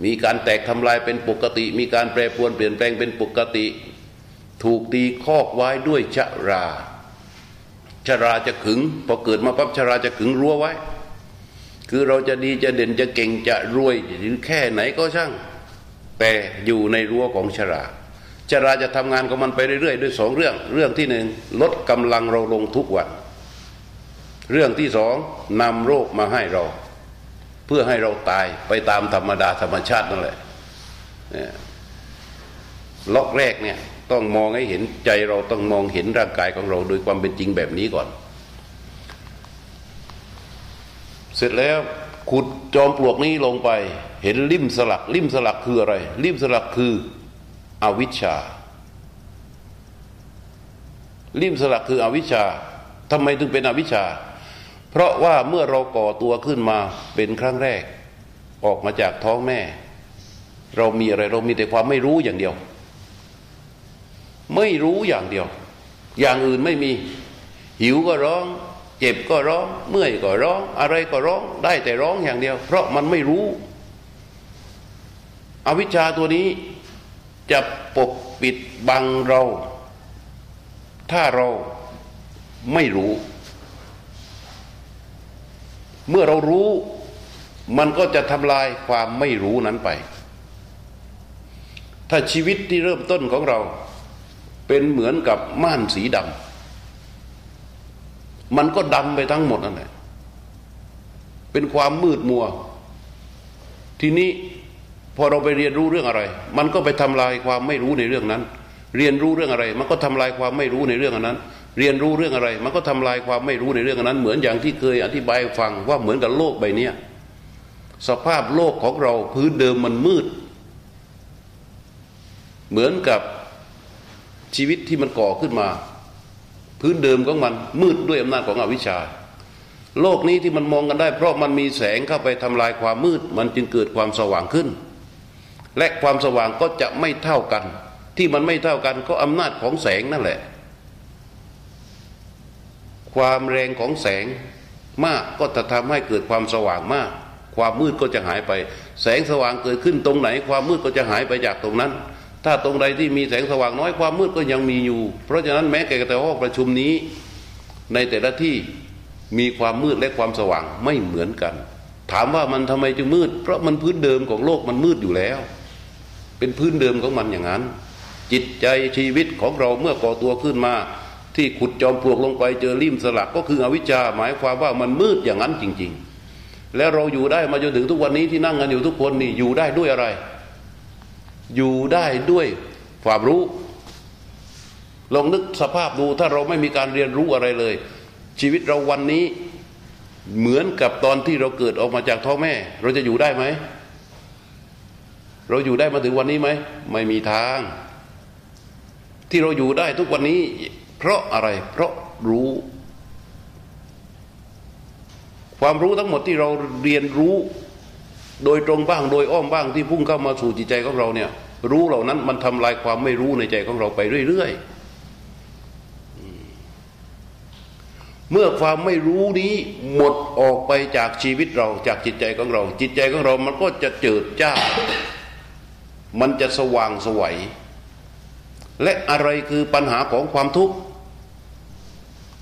มีการแตกทำลายเป็นปกติ มีการแปรปรวนเปลี่ยนแปลงเป็นปกติ ถูกตีคอกไว้ด้วยชราชราจะขึงพอเกิดมาปั๊บชราจะขึงรั้วไว้ คือเราจะดีจะเด่นจะเก่งจะรวยหรือแค่ไหนก็ช่าง แต่อยู่ในรั้วของชราชราจะทำงานของมันไปเรื่อยๆด้วยสองเรื่อง เรื่องที่หนึ่งลดกำลังเราลงทุกวัน เรื่องที่สองนำโรคมาให้เรา เพื่อให้เราตายไปตามธรรมดาธรรมชาตินั่นแหละล็อกแรกเนี่ยต้องมองให้เห็นใจเราต้องมองเห็นร่างกายของเราโดยความเป็นจริงแบบนี้ก่อน เสร็จแล้วขุดจอมปลวกนี้ลงไป เห็นริมสลักริมสลักคืออะไรริมสลักคืออวิชชาริมสลักคืออวิชชาทำไมถึงเป็นอวิชชา เพราะว่าเมื่อเราก่อตัวขึ้นมาเป็นครั้งแรก ออกมาจากท้องแม่ เรามีอะไรเรามีแต่ความไม่รู้อย่างเดียว ไม่รู้อย่างเดียว อย่างอื่นไม่มี หิวก็ร้อง เจ็บก็ร้อง เมื่อยก็ร้อง อะไรก็ร้อง ได้แต่ร้องอย่างเดียว เพราะมันไม่รู้อวิชชาตัวนี้จะปกปิดบังเรา ถ้าเราไม่รู้ เมื่อเรารู้มันก็จะทำลายความไม่รู้นั้นไป ถ้าชีวิตที่เริ่มต้นของเรา เป็นเหมือนกับม่านสีดำมันก็ดำไปทั้งหมดนั่นแหละเป็นความมืดมัว ทีนี้พอเราไปเรียนรู้เรื่องอะไร มันก็ไปทำลายความไม่รู้ในเรื่องนั้น เรียนรู้เรื่องอะไร มันก็ทำลายความไม่รู้ในเรื่องนั้น เรียนรู้เรื่องอะไร มันก็ทำลายความไม่รู้ในเรื่องนั้น เหมือนอย่างที่เคยอธิบายฟังว่าเหมือนกับโลกใบนี้สภาพโลกของเราพื้นเดิมมันมืด เหมือนกับชีวิตที่มันก่อขึ้นมา พื้นเดิมของมันมืดด้วยอำนาจของอวิชชา โลกนี้ที่มันมองกันได้ เพราะมันมีแสงเข้าไปทำลายความมืด มันจึงเกิดความสว่างขึ้น และความสว่างก็จะไม่เท่ากัน ที่มันไม่เท่ากันก็อำนาจของแสงนั่นแหละ ความแรงของแสงมากก็จะทำให้เกิดความสว่างมาก ความมืดก็จะหายไป แสงสว่างเกิดขึ้นตรงไหน ความมืดก็จะหายไปจากตรงนั้น ถ้าตรงใดที่มีแสงสว่างน้อยความมืดก็ยังมีอยู่ เพราะฉะนั้นแม้แต่ห้องประชุมนี้ ในแต่ละที่มีความมืดและความสว่างไม่เหมือนกัน ถามว่ามันทำไมจึงมืด เพราะมันพื้นเดิมของโลกมันมืดอยู่แล้ว เป็นพื้นเดิมของมันอย่างนั้น จิตใจชีวิตของเราเมื่อก่อตัวขึ้นมา ที่ขุดจอมปลวกลงไปเจอริมสลักก็คืออวิชชาหมายความว่ามันมืดอย่างนั้นจริง ๆ แล้วเราอยู่ได้มาจนถึงทุกวันนี้ที่นั่งกันอยู่ทุกคนนี่อยู่ได้ด้วยอะไร อยู่ได้ด้วยความรู้ ลองนึกสภาพดูถ้าเราไม่มีการเรียนรู้อะไรเลย ชีวิตเราวันนี้เหมือนกับตอนที่เราเกิดออกมาจากท้องแม่ เราจะอยู่ได้ไหม เราอยู่ได้มาถึงวันนี้ไหม ไม่มีทาง ที่เราอยู่ได้ทุกวันนี้ เพราะอะไรเพราะรู้ ความรู้ทั้งหมดที่เราเรียนรู้ โดยตรงบ้างโดยอ้อมบ้างที่พุ่งเข้ามาสู่จิตใจของเราเนี่ย รู้เหล่านั้นมันทำลายความไม่รู้ในใจของเราไปเรื่อยๆเมื่อความไม่รู้นี้หมดออกไปจากชีวิตเราจากจิตใจของเรา จิตใจของเรามันก็จะเจิดจ้า มันจะสว่างสวัยและอะไรคือปัญหาของความทุกข์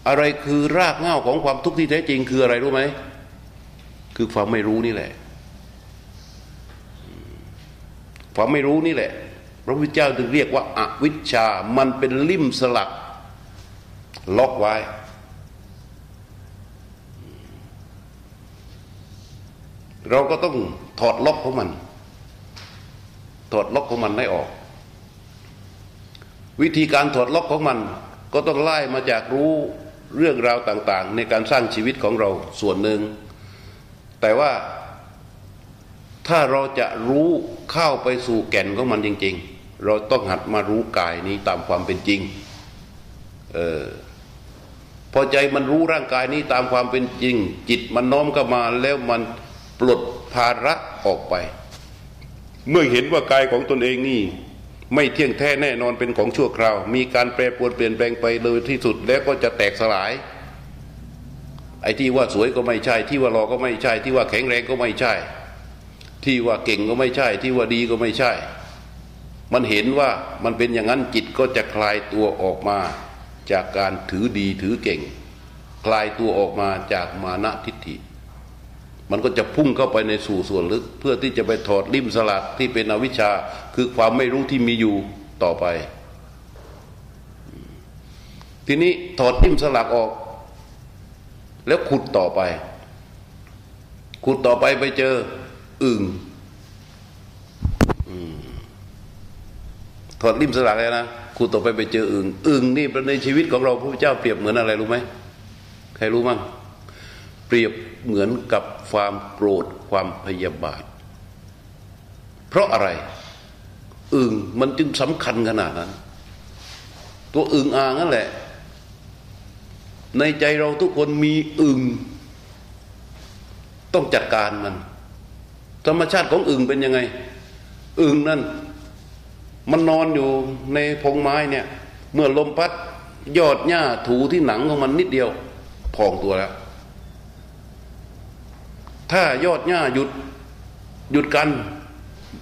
อะไรคือรากเหง้าของความทุกข์ที่แท้จริงคืออะไรรู้ไหมคือความไม่รู้นี่แหละ ความไม่รู้นี่แหละ พระพุทธเจ้าถึงเรียกว่าอาวิชชา มันเป็นลิ่มสลัก ล็อกไว้ เราก็ต้องถอดล็อกของมัน ถอดล็อกของมันให้ออก วิธีการถอดล็อกของมัน ก็ต้องไล่มาจากรู้ เรื่องราวต่างๆ ในการสร้างชีวิตของเราส่วนหนึ่ง แต่ว่าถ้าเราจะรู้เข้าไปสู่แก่นของมันจริง ๆ เราต้องหัดมารู้กายนี้ตามความเป็นจริงเออพอใจมันรู้ร่างกายนี้ตามความเป็นจริง จิตมันน้อมเข้ามาแล้วมันปลดภาระออกไป เมื่อเห็นว่ากายของตนเองนี่ ไม่เที่ยงแท้แน่นอนเป็นของชั่วคราว มีการแปรปรวนเปลี่ยนแปลงไปเลยที่สุดแล้วก็จะแตกสลาย ไอ้ที่ว่าสวยก็ไม่ใช่ ที่ว่าหล่อก็ไม่ใช่ ที่ว่าแข็งแรงก็ไม่ใช่ ที่ว่าเก่งก็ไม่ใช่ ที่ว่าดีก็ไม่ใช่ มันเห็นว่ามันเป็นอย่างนั้นจิตก็จะคลายตัวออกมา จากการถือดีถือเก่ง คลายตัวออกมาจากมานะทิฏฐิ มันก็จะพุ่งเข้าไปในสู่ส่วนลึก เพื่อที่จะไปถอดริมสลัดที่เป็นอวิชชา คือความไม่รู้ที่มีอยู่ต่อไป ทีนี้ถอดริมสลักออก แล้วขุดต่อไป ขุดต่อไปไปเจออึ่งถอดริมสลักเลยนะขุดต่อไปไปเจออึ่งอึ่งนี่ในชีวิตของเราพระพุทธเจ้าเปรียบเหมือนอะไรรู้ไหมใครรู้มั้งเปรียบ เหมือนกับความโกรธความพยาบาท เพราะอะไร อึ่งมันจึงสำคัญขนาดนั้น ตัวอึ่งอ่างนั่นแหละ ในใจเราทุกคนมีอึ่งต้องจัดการมัน ธรรมชาติของอึ่งเป็นยังไง อึ่งนั่น มันนอนอยู่ในพงไม้เนี่ย เมื่อลมพัดยอดหญ้าถูที่หนังของมันนิดเดียวพองตัวแล้ว ถ้ายอดหญ้าหยุดหยุดกัน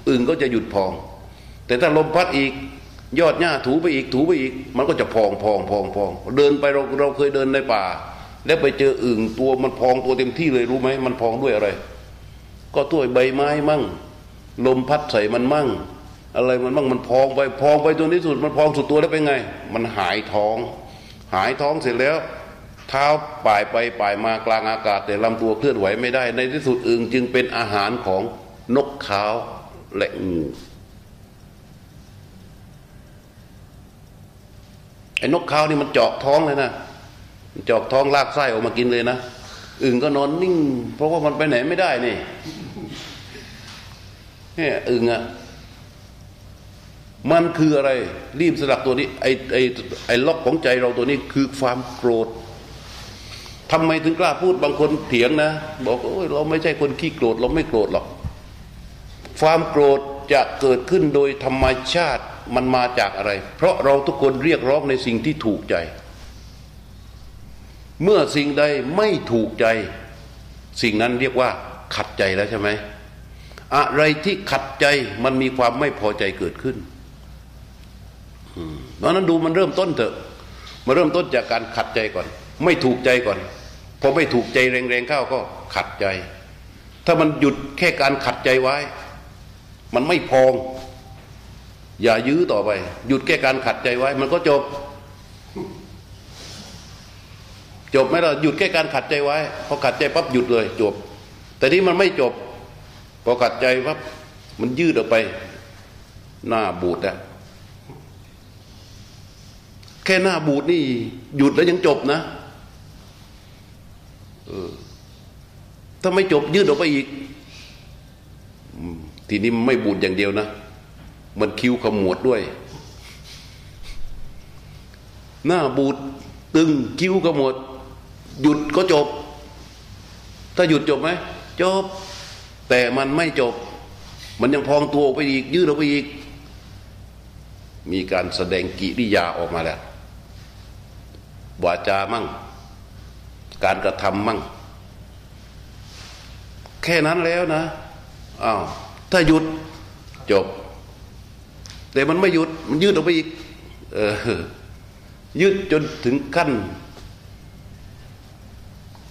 อึ่งก็จะหยุดพอง แต่ถ้าลมพัดอีก ยอดหญ้าถูไปอีกถูไปอีก มันก็จะพองพองพองพอง เดินไปเราเราเคยเดินในป่า แล้วไปเจออึ่งตัวมันพองตัวเต็มที่เลยรู้ไหมมันพองด้วยอะไร ก็ด้วใบไม้มั่ง ลมพัดใส่มันมั่ง อะไรมันมั่งมันพองไปพองไปจนที่สุด มันพองสุดตัวแล้วเป็นไง มันหายท้อง หายท้องเสร็จแล้ว เท้าป่ายไปป่ายมากลางอากาศ แต่ลำตัวเคลื่อนไหวไม่ได้ ในที่สุดอึงจึงเป็นอาหารของนกขาวและงูไอ้นกขาวนี่มันเจาะท้องเลยนะเจาะท้องลากไส้ออกมากินเลยนะอึงก็นอนนิ่ง เพราะว่ามันไปไหนไม่ได้นี่เนี่ยอึงอะมันคืออะไร รีบสลักตัวนี้ไอ้ไอ้ไอ้ล็อกของใจเราตัวนี้คือความโกรธ ทำไมถึงกล้าพูดบางคนเถียงนะ บอกโอ้ยเราไม่ใช่คนขี้โกรธเราไม่โกรธหรอก ความโกรธจะเกิดขึ้นโดยธรรมชาติมันมาจากอะไร เพราะเราทุกคนเรียกร้องในสิ่งที่ถูกใจ เมื่อสิ่งใดไม่ถูกใจ สิ่งนั้นเรียกว่า ขัดใจแล้วใช่ไหมอะไรที่ขัดใจมันมีความไม่พอใจเกิดขึ้นเพราะนั้นดูมันเริ่มต้นเถอะ มาเริ่มต้นจากการขัดใจก่อน ไม่ถูกใจก่อน พอไม่ถูกใจแรงๆเข้าก็ขัดใจ ถ้ามันหยุดแค่การขัดใจไว้ มันไม่พอง อย่ายื้อต่อไป หยุดแค่การขัดใจไว้ มันก็จบ จบไหมล่ะหยุดแค่การขัดใจไว้พอขัดใจปั๊บหยุดเลยจบ แต่นี่มันไม่จบพอขัดใจปั๊บมันยืดออกไป หน้าบูดอะแค่หน้าบูดนี่ หยุดแล้วยังจบนะ ถ้าไม่จบยืดออกไปอีกทีนี้ไม่บูดอย่างเดียวนะ มันคิ้วขมวดด้วย หน้าบูดตึงคิ้วขมวด หยุดก็จบ ถ้าหยุดจบไหมจบ แต่มันไม่จบ มันยังพองตัวออกไปอีก ยืดออกไปอีก มีการแสดงกิริยาออกมาแล้ววาจามั่ง การกระทำมั่ง แค่นั้นแล้วนะอ้าวถ้าหยุดจบ แต่มันไม่หยุด มันยืดออกไปอีก เออยืดจนถึงขั้น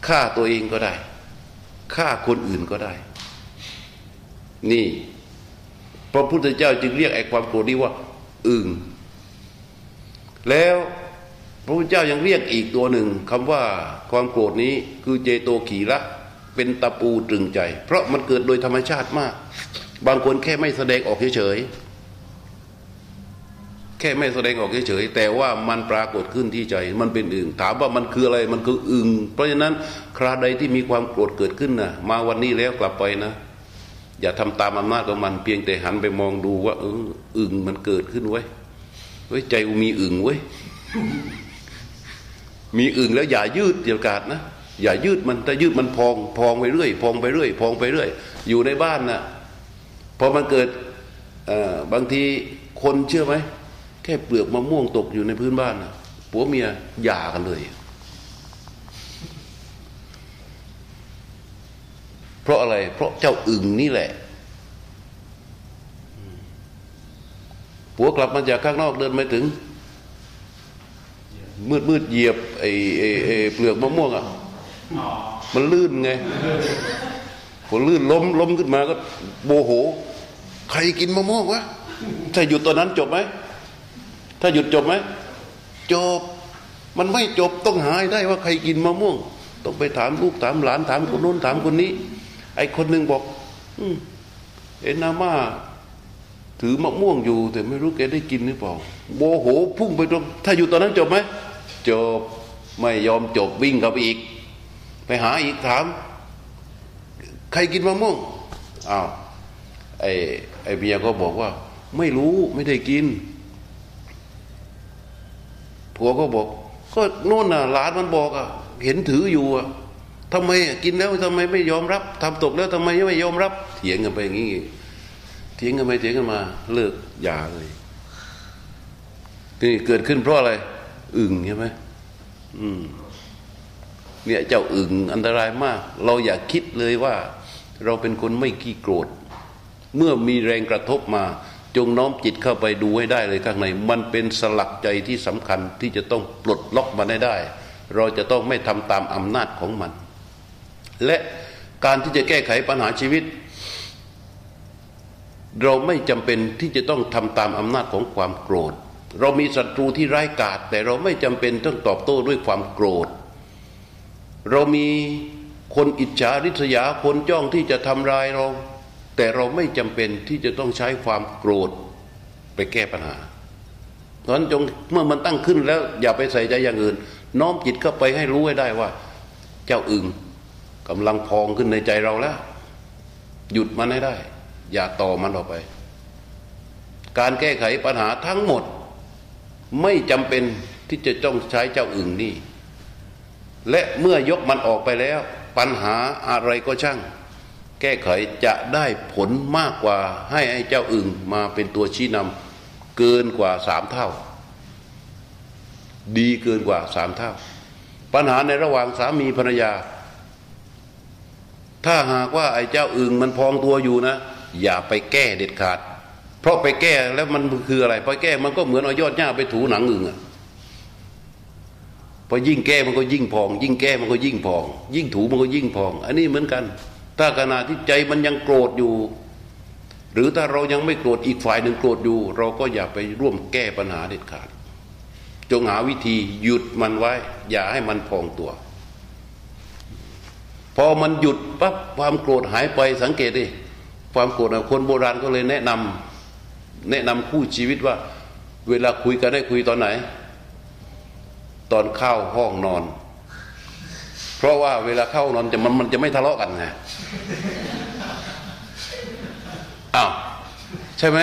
ฆ่าตัวเองก็ได้ฆ่าคนอื่นก็ได้ นี่ พระพุทธเจ้าจึงเรียกไอ้ความโกรธนี้ว่า อึงแล้ว ระพุทธเจ้ายังเรียกอีกตัวหนึ่งคำว่าความโกรธนี้คือเจโตขีละเป็นตะปูตรึงใจ เพราะมันเกิดโดยธรรมชาติมาก บางคนแค่ไม่แสดงออกเฉยๆแค่ไม่แสดงออกเฉยๆแต่ว่ามันปรากฏขึ้นที่ใจ มันเป็นอึ่งถามว่ามันคืออะไรมันคืออึ่งเพราะฉะนั้นคราใดที่มีความโกรธเกิดขึ้นนะมาวันนี้แล้วกลับไปนะอย่าทำตามอำนาจของมันเพียงแต่หันไปมองดูว่าเอออึ่งมันเกิดขึ้นไว้เว้ใจมีอึ่งไว้ มีอึ่งแล้วอย่ายืดเดียวกาดนะอย่ายืดมันแต่ยืดมันพองพองไปเรื่อยพองไปเรื่อยพองไปเรื่อย อยู่ในบ้านนะ่ะพอมันเกิดบางทีคนเชื่อไหมแค่เปลือกมะม่วงตกอยู่ในพื้นบ้านนะผัวเมียหย่ากันเลย เพราะอะไร เพราะเจ้าอึ่งนี่แหละผัวกลับมาจากข้างนอกเดินไม่ถึง มืดมืดเหยียบไอ้ไอ้ไอ้เปลือกมะม่วงอะมันลื่นไงพอลื่นล้มล้มขึ้นมาก็โบโห ใครกินมะม่วงวะถ้าหยุดตอนนั้นจบไหมถ้าหยุดจบไหมจบ มันไม่จบต้องหายได้ว่าใครกินมะม่วง ต้องไปถามลูกถามหลานถามคนนู้นถามคนนี้ ไอ้คนหนึ่งบอก อืเอ็นนามาถือมะม่วงอยู่ แต่ไม่รู้แกได้กินหรือเปล่าโบโหพุ่งไปตรงถ้าอยู่ตอนนั้นจบไหม จบ ไม่ยอมจบวิ่งกับอีก ไปหาอีกถาม ใครกินมะม่วงอ้าวไอ้ไอ้เมียก็บอกว่า ไม่รู้ไม่ได้กินผัวก็บอก ก็โน่นน่ะหลานมันบอกอะ เห็นถืออยู่อะทำไมกินแล้วทำไมไม่ยอมรับทำตกแล้วทำไมไม่ยอมรับ เถียงกันไปอย่างนี้เถียงกันไปเถียงกันมา เลิกอย่าเลยนี่เกิดขึ้นเพราะอะไร อึ่งใช่ไหมอืมเนี่ยเจ้าอึ่งอันตรายมาก เราอย่าคิดเลยว่า เราเป็นคนไม่ขี้โกรธ เมื่อมีแรงกระทบมา จงน้อมจิตเข้าไปดูให้ได้เลยข้างใน มันเป็นสลักใจที่สำคัญที่จะต้องปลดล็อกมันได้ได้ เราจะต้องไม่ทำตามอำนาจของมัน และการที่จะแก้ไขปัญหาชีวิต เราไม่จำเป็นที่จะต้องทำตามอำนาจของความโกรธ เรามีศัตรูที่ร้ายกาจแต่เราไม่จำเป็นต้องตอบโต้ด้วยความโกรธ เรามีคนอิจฉาริษยาคนจ้องที่จะทำลายเรา แต่เราไม่จำเป็นที่จะต้องใช้ความโกรธไปแก้ปัญหาตอนจงเมื่อมันตั้งขึ้นแล้ว อย่าไปใส่ใจอย่างอื่น น้อมจิตเข้าไปให้รู้ให้ได้ว่า เจ้าอึงกำลังพองขึ้นในใจเราแล้ว หยุดมันให้ได้ อย่าต่อมันออกไป การแก้ไขปัญหาทั้งหมด ไม่จำเป็นที่จะต้องใช้เจ้าอึงนี่ และเมื่อยกมันออกไปแล้ว ปัญหาอะไรก็ช่าง แก้ไขจะได้ผลมากกว่าให้ไอ้เจ้าอึ่งมาเป็นตัวชี้นำเกินกว่าสามเท่า ดีเกินกว่าสามเท่า ปัญหาในระหว่างสามีภรรยา ถ้าหากว่าไอ้เจ้าอึ่งมันพองตัวอยู่นะ อย่าไปแก้เด็ดขาด ราะไปแก้แล้วมันคืออะไรไปแก้มันก็เหมือนเอายอดหญ้าไปถูหนังอึ่งอะพอยิ่งแก้มันก็ยิ่งพอง ยิ่งแก้มันก็ยิ่งพอง ยิ่งถูมันก็ยิ่งพอง อันนี้เหมือนกัน ถ้าขณะที่ใจมันยังโกรธอยู่ หรือถ้าเรายังไม่โกรธอีกฝ่ายหนึ่งโกรธอยู่ เราก็อย่าไปร่วมแก้ปัญหาเด็ดขาด จงหาวิธีหยุดมันไว้ อย่าให้มันพองตัว พอมันหยุดปั๊บความโกรธหายไปสังเกตดิความโกรธคนโบราณก็เลยแนะนำ แนะนำคู่ชีวิตว่า เวลาคุยกันได้คุยตอนไหน ตอนเข้าห้องนอน เพราะว่าเวลาเข้านอนจะมันมันจะไม่ทะเลาะกันไงอ้าวใช่ไหม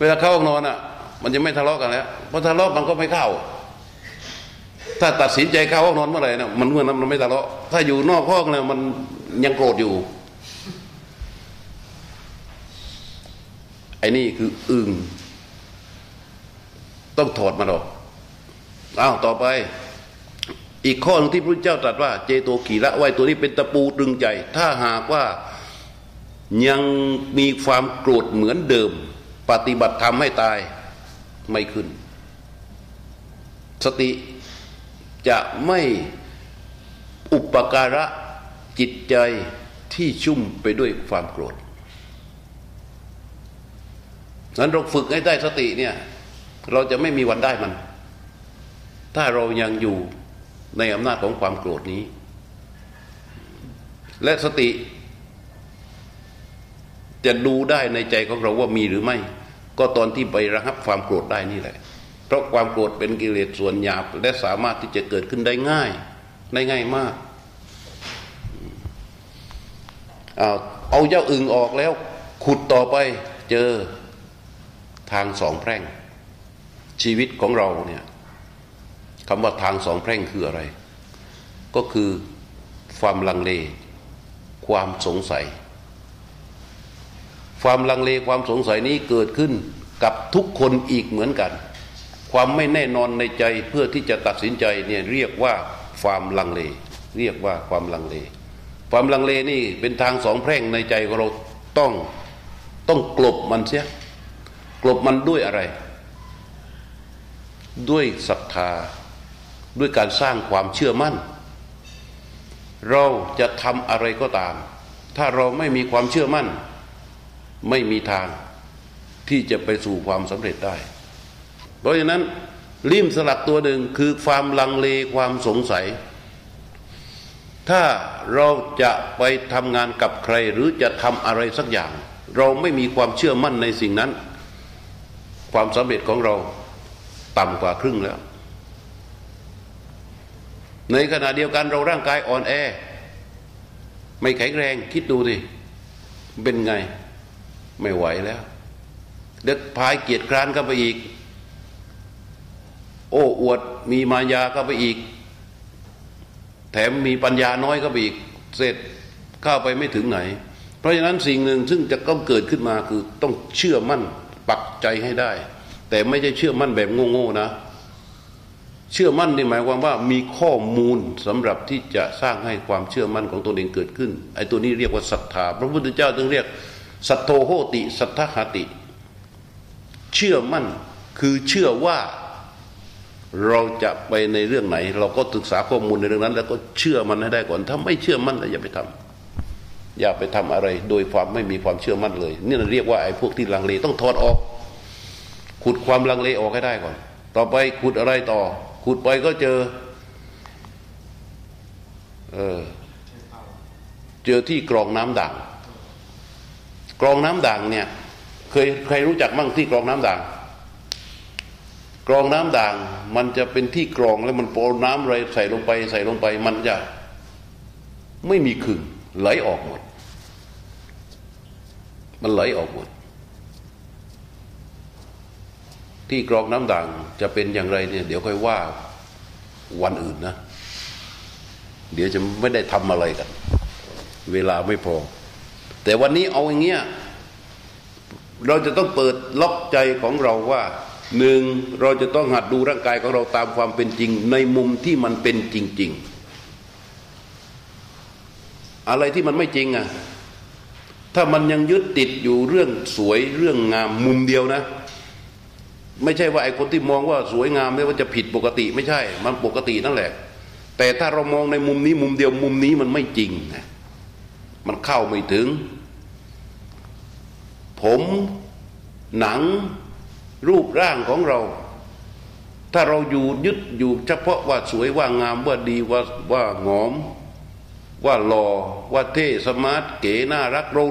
เวลาเข้านอนอะ มันจะไม่ทะเลาะกันแล้วเพราะทะเลาะมันก็ไม่เข้า ถ้าตัดสินใจเข้าห้องนอนเมื่อไหร่นะมันเมื่อนั้นมันไม่ทะเลาะถ้าอยู่นอกห้องเนี่ยมันยังโกรธอยู่ อ้นี่คืออึงต้องถอดมันออกอ้าวต่อไป อีกข้อนึงที่พระเจ้าตรัสว่า เจโตขีละไว้ตัวนี้เป็นตะปูตรึงใจ ถ้าหากว่ายังมีความโกรธเหมือนเดิม ปฏิบัติธรรมให้ตายไม่ขึ้น สติจะไม่อุปการะจิตใจที่ชุ่มไปด้วยความโกรธ นั้นเราฝึกให้ได้สติเนี่ย เราจะไม่มีวันได้มัน ถ้าเรายังอยู่ในอำนาจของความโกรธนี้ และสติ จะดูได้ในใจของเราว่ามีหรือไม่ ก็ตอนที่ไประงับความโกรธได้นี่แหละ เพราะความโกรธเป็นกิเลสส่วนหยาบ และสามารถที่จะเกิดขึ้นได้ง่ายได้ง่ายมากเอาเอาเจ้าอึ่งออกแล้ว ขุดต่อไปเจอ ทางสองแพร่ง ชีวิตของเราเนี่ยคำว่าทางสองแพร่งคืออะไร ก็คือความลังเล ความสงสัย ความลังเลความสงสัยนี้เกิดขึ้นกับทุกคนอีกเหมือนกัน ความไม่แน่นอนในใจเพื่อที่จะตัดสินใจเนี่ยเรียกว่าความลังเล เรียกว่าความลังเล ความลังเลนี่เป็นทางสองแพร่งในใจของเราต้องต้องกลบมันเสีย กลบมันด้วยอะไร ด้วยศรัทธา ด้วยการสร้างความเชื่อมั่น เราจะทำอะไรก็ตาม ถ้าเราไม่มีความเชื่อมั่น ไม่มีทางที่จะไปสู่ความสำเร็จได้ เพราะฉะนั้นริมสลักตัวหนึ่งคือความลังเลความสงสัย ถ้าเราจะไปทำงานกับใครหรือจะทำอะไรสักอย่าง เราไม่มีความเชื่อมั่นในสิ่งนั้น ความสำเร็จของเราต่ำกว่าครึ่งแล้ว ในขณะเดียวกันเราร่างกายอ่อนแอ ไม่แข็งแรงคิดดูดิเป็นไง ไม่ไหวแล้วเด็กพายเกียรติคร้านเข้าไปอีก โอ้อวดมีมายาเข้าไปอีก แถมมีปัญญาน้อยเข้าไปอีก เสร็จเข้าไปไม่ถึงไหน เพราะฉะนั้นสิ่งหนึ่งซึ่งจะต้องเกิดขึ้นมาคือต้องเชื่อมั่น ปักใจให้ได้ แต่ไม่ใช่เชื่อมั่นแบบโง่ๆนะ เชื่อมั่นนี่หมายความว่ามีข้อมูลสำหรับที่จะสร้างให้ความเชื่อมั่นของตนเองเกิดขึ้นไอ้ตัวนี้เรียกว่าศรัทธาพระพุทธเจ้าจึงเรียกสัทโธโหติ สัทธหติ เชื่อมั่นคือเชื่อว่าเราจะไปในเรื่องไหน เราก็ศึกษาข้อมูลในเรื่องนั้น แล้วก็เชื่อมันให้ได้ก่อน ถ้าไม่เชื่อมั่นแล้วอย่าไปทำ อย่าไปทำอะไรโดยความไม่มีความเชื่อมั่นเลย นี่เราเรียกว่าไอ้พวกที่ลังเลต้องถอดออก ขุดความลังเลออกให้ได้ก่อน ต่อไปขุดอะไรต่อ ขุดไปก็เจอ เออเจอที่กรองน้ำด่าง กรองน้ำด่างเนี่ย เคยใครรู้จักมั่งที่กรองน้ำด่างกรองน้ำด่างมันจะเป็นที่กรองแล้วมันโปรน้ำอะไรใส่ลงไป ใส่ลงไปมันจะ ไม่มีขึงไหลออกหมด มันไหลออกหมด ที่กรองน้ำด่างจะเป็นอย่างไรเนี่ย เดี๋ยวค่อยว่าวันอื่นนะ เดี๋ยวจะไม่ได้ทำอะไรกัน เวลาไม่พอ แต่วันนี้เอาอย่างเงี้ยเราจะต้องเปิดล็อกใจของเราว่าหนึ่งเราจะต้องหัดดูร่างกายของเราตามความเป็นจริง ในมุมที่มันเป็นจริง ๆ อะไรที่มันไม่จริงอะ ถ้ามันยังยึดติดอยู่เรื่องสวยเรื่องงามมุมเดียวนะ ไม่ใช่ว่าไอ้คนที่มองว่าสวยงามไม่ว่าจะผิดปกติไม่ใช่ มันปกตินั่นแหละ แต่ถ้าเรามองในมุมนี้มุมเดียวมุมนี้มันไม่จริงนะมันเข้าไม่ถึง ผมหนังรูปร่างของเรา ถ้าเราอยู่ยึดอยู่เฉพาะว่าสวยว่างามว่าดีว่าว่างอม ว่าหล่อว่าเท่สมาร์ทเก๋น่ารักเรา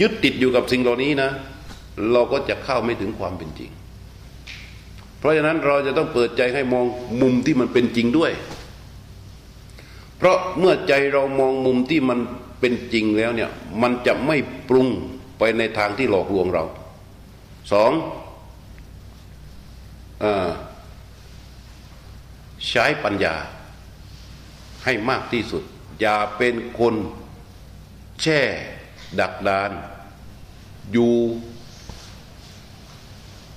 ยึดติดอยู่กับสิ่งเหล่านี้นะ เราก็จะเข้าไม่ถึงความเป็นจริง เพราะฉะนั้นเราจะต้องเปิดใจให้มองมุมที่มันเป็นจริงด้วย เพราะเมื่อใจเรามองมุมที่มันเป็นจริงแล้วเนี่ยมันจะไม่ปรุงไปในทางที่หลอกลวงเราสองอใช้ปัญญาให้มากที่สุด อย่าเป็นคนแช่ดักดาน อยู่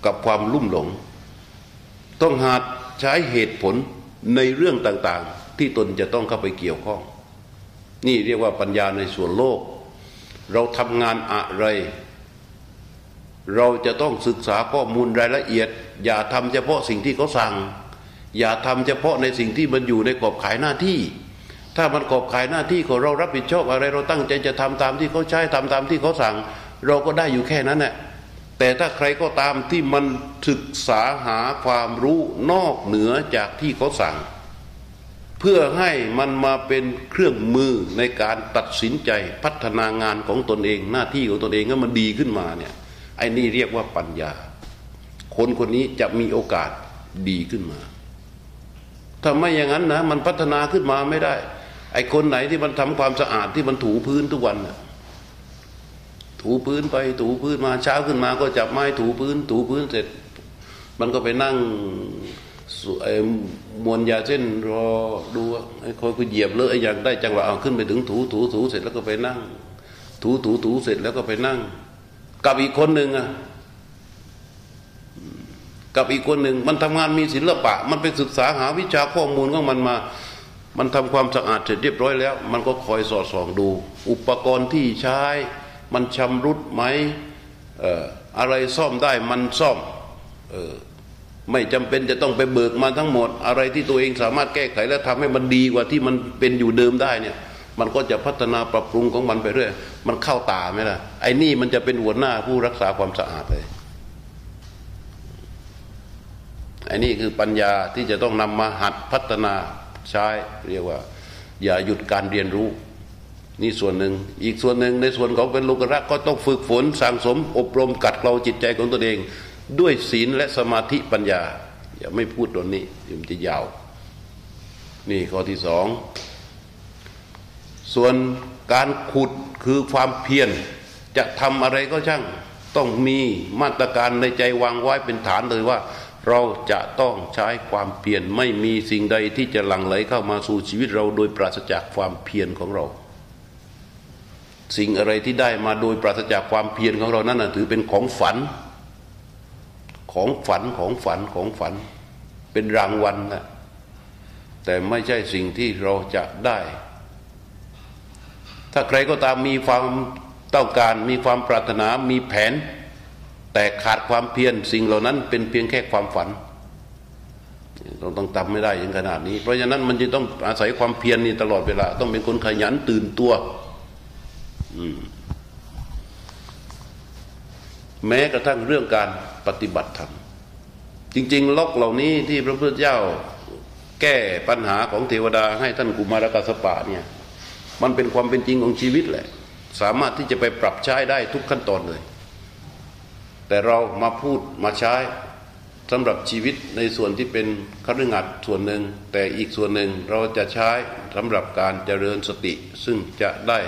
กับความลุ่มหลง ต้องหาใช้เหตุผลในเรื่องต่างๆ ที่ตนจะต้องเข้าไปเกี่ยวข้อง นี่เรียกว่าปัญญาในส่วนโลก เราทำงานอะไร เราจะต้องศึกษาข้อมูลรายละเอียด อย่าทำเฉพาะสิ่งที่เขาสั่ง อย่าทำเฉพาะในสิ่งที่มันอยู่ในกรอบขายหน้าที่ ถ้ามันกรอบขายหน้าที่ของเรารับผิดชอบอะไร เราตั้งใจจะทำตามที่เขาใช้ทำตามที่เขาสั่ง เราก็ได้อยู่แค่นั้นแหละแต่ถ้าใครก็ตามที่มันศึกษาหาความรู้นอกเหนือจากที่เขาสั่ง เพื่อให้มันมาเป็นเครื่องมือในการตัดสินใจพัฒนางานของตนเอง หน้าที่ของตนเองให้มันดีขึ้นมาเนี่ยไอ้นี่เรียกว่าปัญญา คนคนนี้จะมีโอกาสดีขึ้นมาถ้าไม่อย่างนั้นนะมันพัฒนาขึ้นมาไม่ได้ ไอ้คนไหนที่มันทำความสะอาดที่มันถูพื้นทุกวันนะถูพื้นไปถูพื้นมาเช้าขึ้นมาก็จับไม้ถูพื้น ถูพื้นเสร็จ มันก็ไปนั่งไอ้มวนยาเส้นรอดูไอ้คอยกูเหยียบเลยอย่างได้จังหวะเอาขึ้นไปถึงถูถูถูเสร็จแล้วก็ไปนั่ง ถูถูถูเสร็จแล้วก็ไปนั่ง กับอีกคนหนึ่งอะกับอีกคนหนึ่งมันทำงานมีศิลปะ มันไปศึกษาหาวิชาข้อมูลของมันมา มันทำความสะอาดเสร็จเรียบร้อยแล้ว มันก็คอยสอดส่องดู อุปกรณ์ที่ใช้ มันชำรุดไหมอะไรซ่อมได้มันซ่อมออไม่จำเป็นจะต้องไปเบิกมาทั้งหมด อะไรที่ตัวเองสามารถแก้ไขและทำให้มันดีกว่าที่มันเป็นอยู่เดิมได้เนี่ย มันก็จะพัฒนาปรับปรุงของมันไปเรื่อยมันเข้าตาไหมล่ะไอ้นี่มันจะเป็นหัวหน้าผู้รักษาความสะอาดเลยไอ้นี่คือปัญญาที่จะต้องนำมาหัดพัฒนา ใช้เรียกว่า อย่าหยุดการเรียนรู้ นี่ส่วนหนึ่งอีกส่วนหนึ่งในส่วนของเป็นโลกรักก็ต้องฝึกฝนสั่งสม อบรมกัดเกลาจิตใจของตนเอง ด้วยศีลและสมาธิปัญญา อย่าไม่พูดตรงนี้มันจะยาว นี่ข้อที่สองส่วนการขุดคือความเพียรจะทำอะไรก็ช่าง ต้องมีมาตรการในใจวางไว้เป็นฐานเลยว่า เราจะต้องใช้ความเพียรไม่มีสิ่งใดที่จะหลั่งไหลเข้ามาสู่ชีวิตเราโดยปราศจากความเพียรของเรา สิ่งอะไรที่ได้มาโดยปราศจากความเพียรของเรานั้นถือเป็นของฝัน ของฝันของฝันของฝัน เป็นรางวัลนะแต่ไม่ใช่สิ่งที่เราจะได้ ถ้าใครก็ตามมีความต้องการมีความปรารถนามีแผน แต่ขาดความเพียรสิ่งเหล่านั้น เป็นเพียงแค่ความฝันเราต้องทำไม่ได้อย่งขนาดนี้ เพราะฉะนั้นมันจะต้องอาศัยความเพียรนี่ตลอดเวลา ต้องเป็นคนขยันตื่นตัวแม้กระทั่งเรื่องการปฏิบัติธรรมจริง ๆ ล็อกเหล่านี้ที่พระพุทธเจ้าแก้ปัญหาของเทวดาให้ท่านกุมารกาสปะเนี่ย มันเป็นความเป็นจริงของชีวิตแหละ สามารถที่จะไปปรับใช้ได้ทุกขั้นตอนเลย แต่เรามาพูดมาใช้สำหรับชีวิตในส่วนที่เป็นคฤหัสถ์ส่วนหนึ่ง แต่อีกส่วนหนึ่งเราจะใช้สำหรับการเจริญสติ ซึ่งจะได้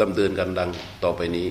ดำเนินกันดังต่อไปนี้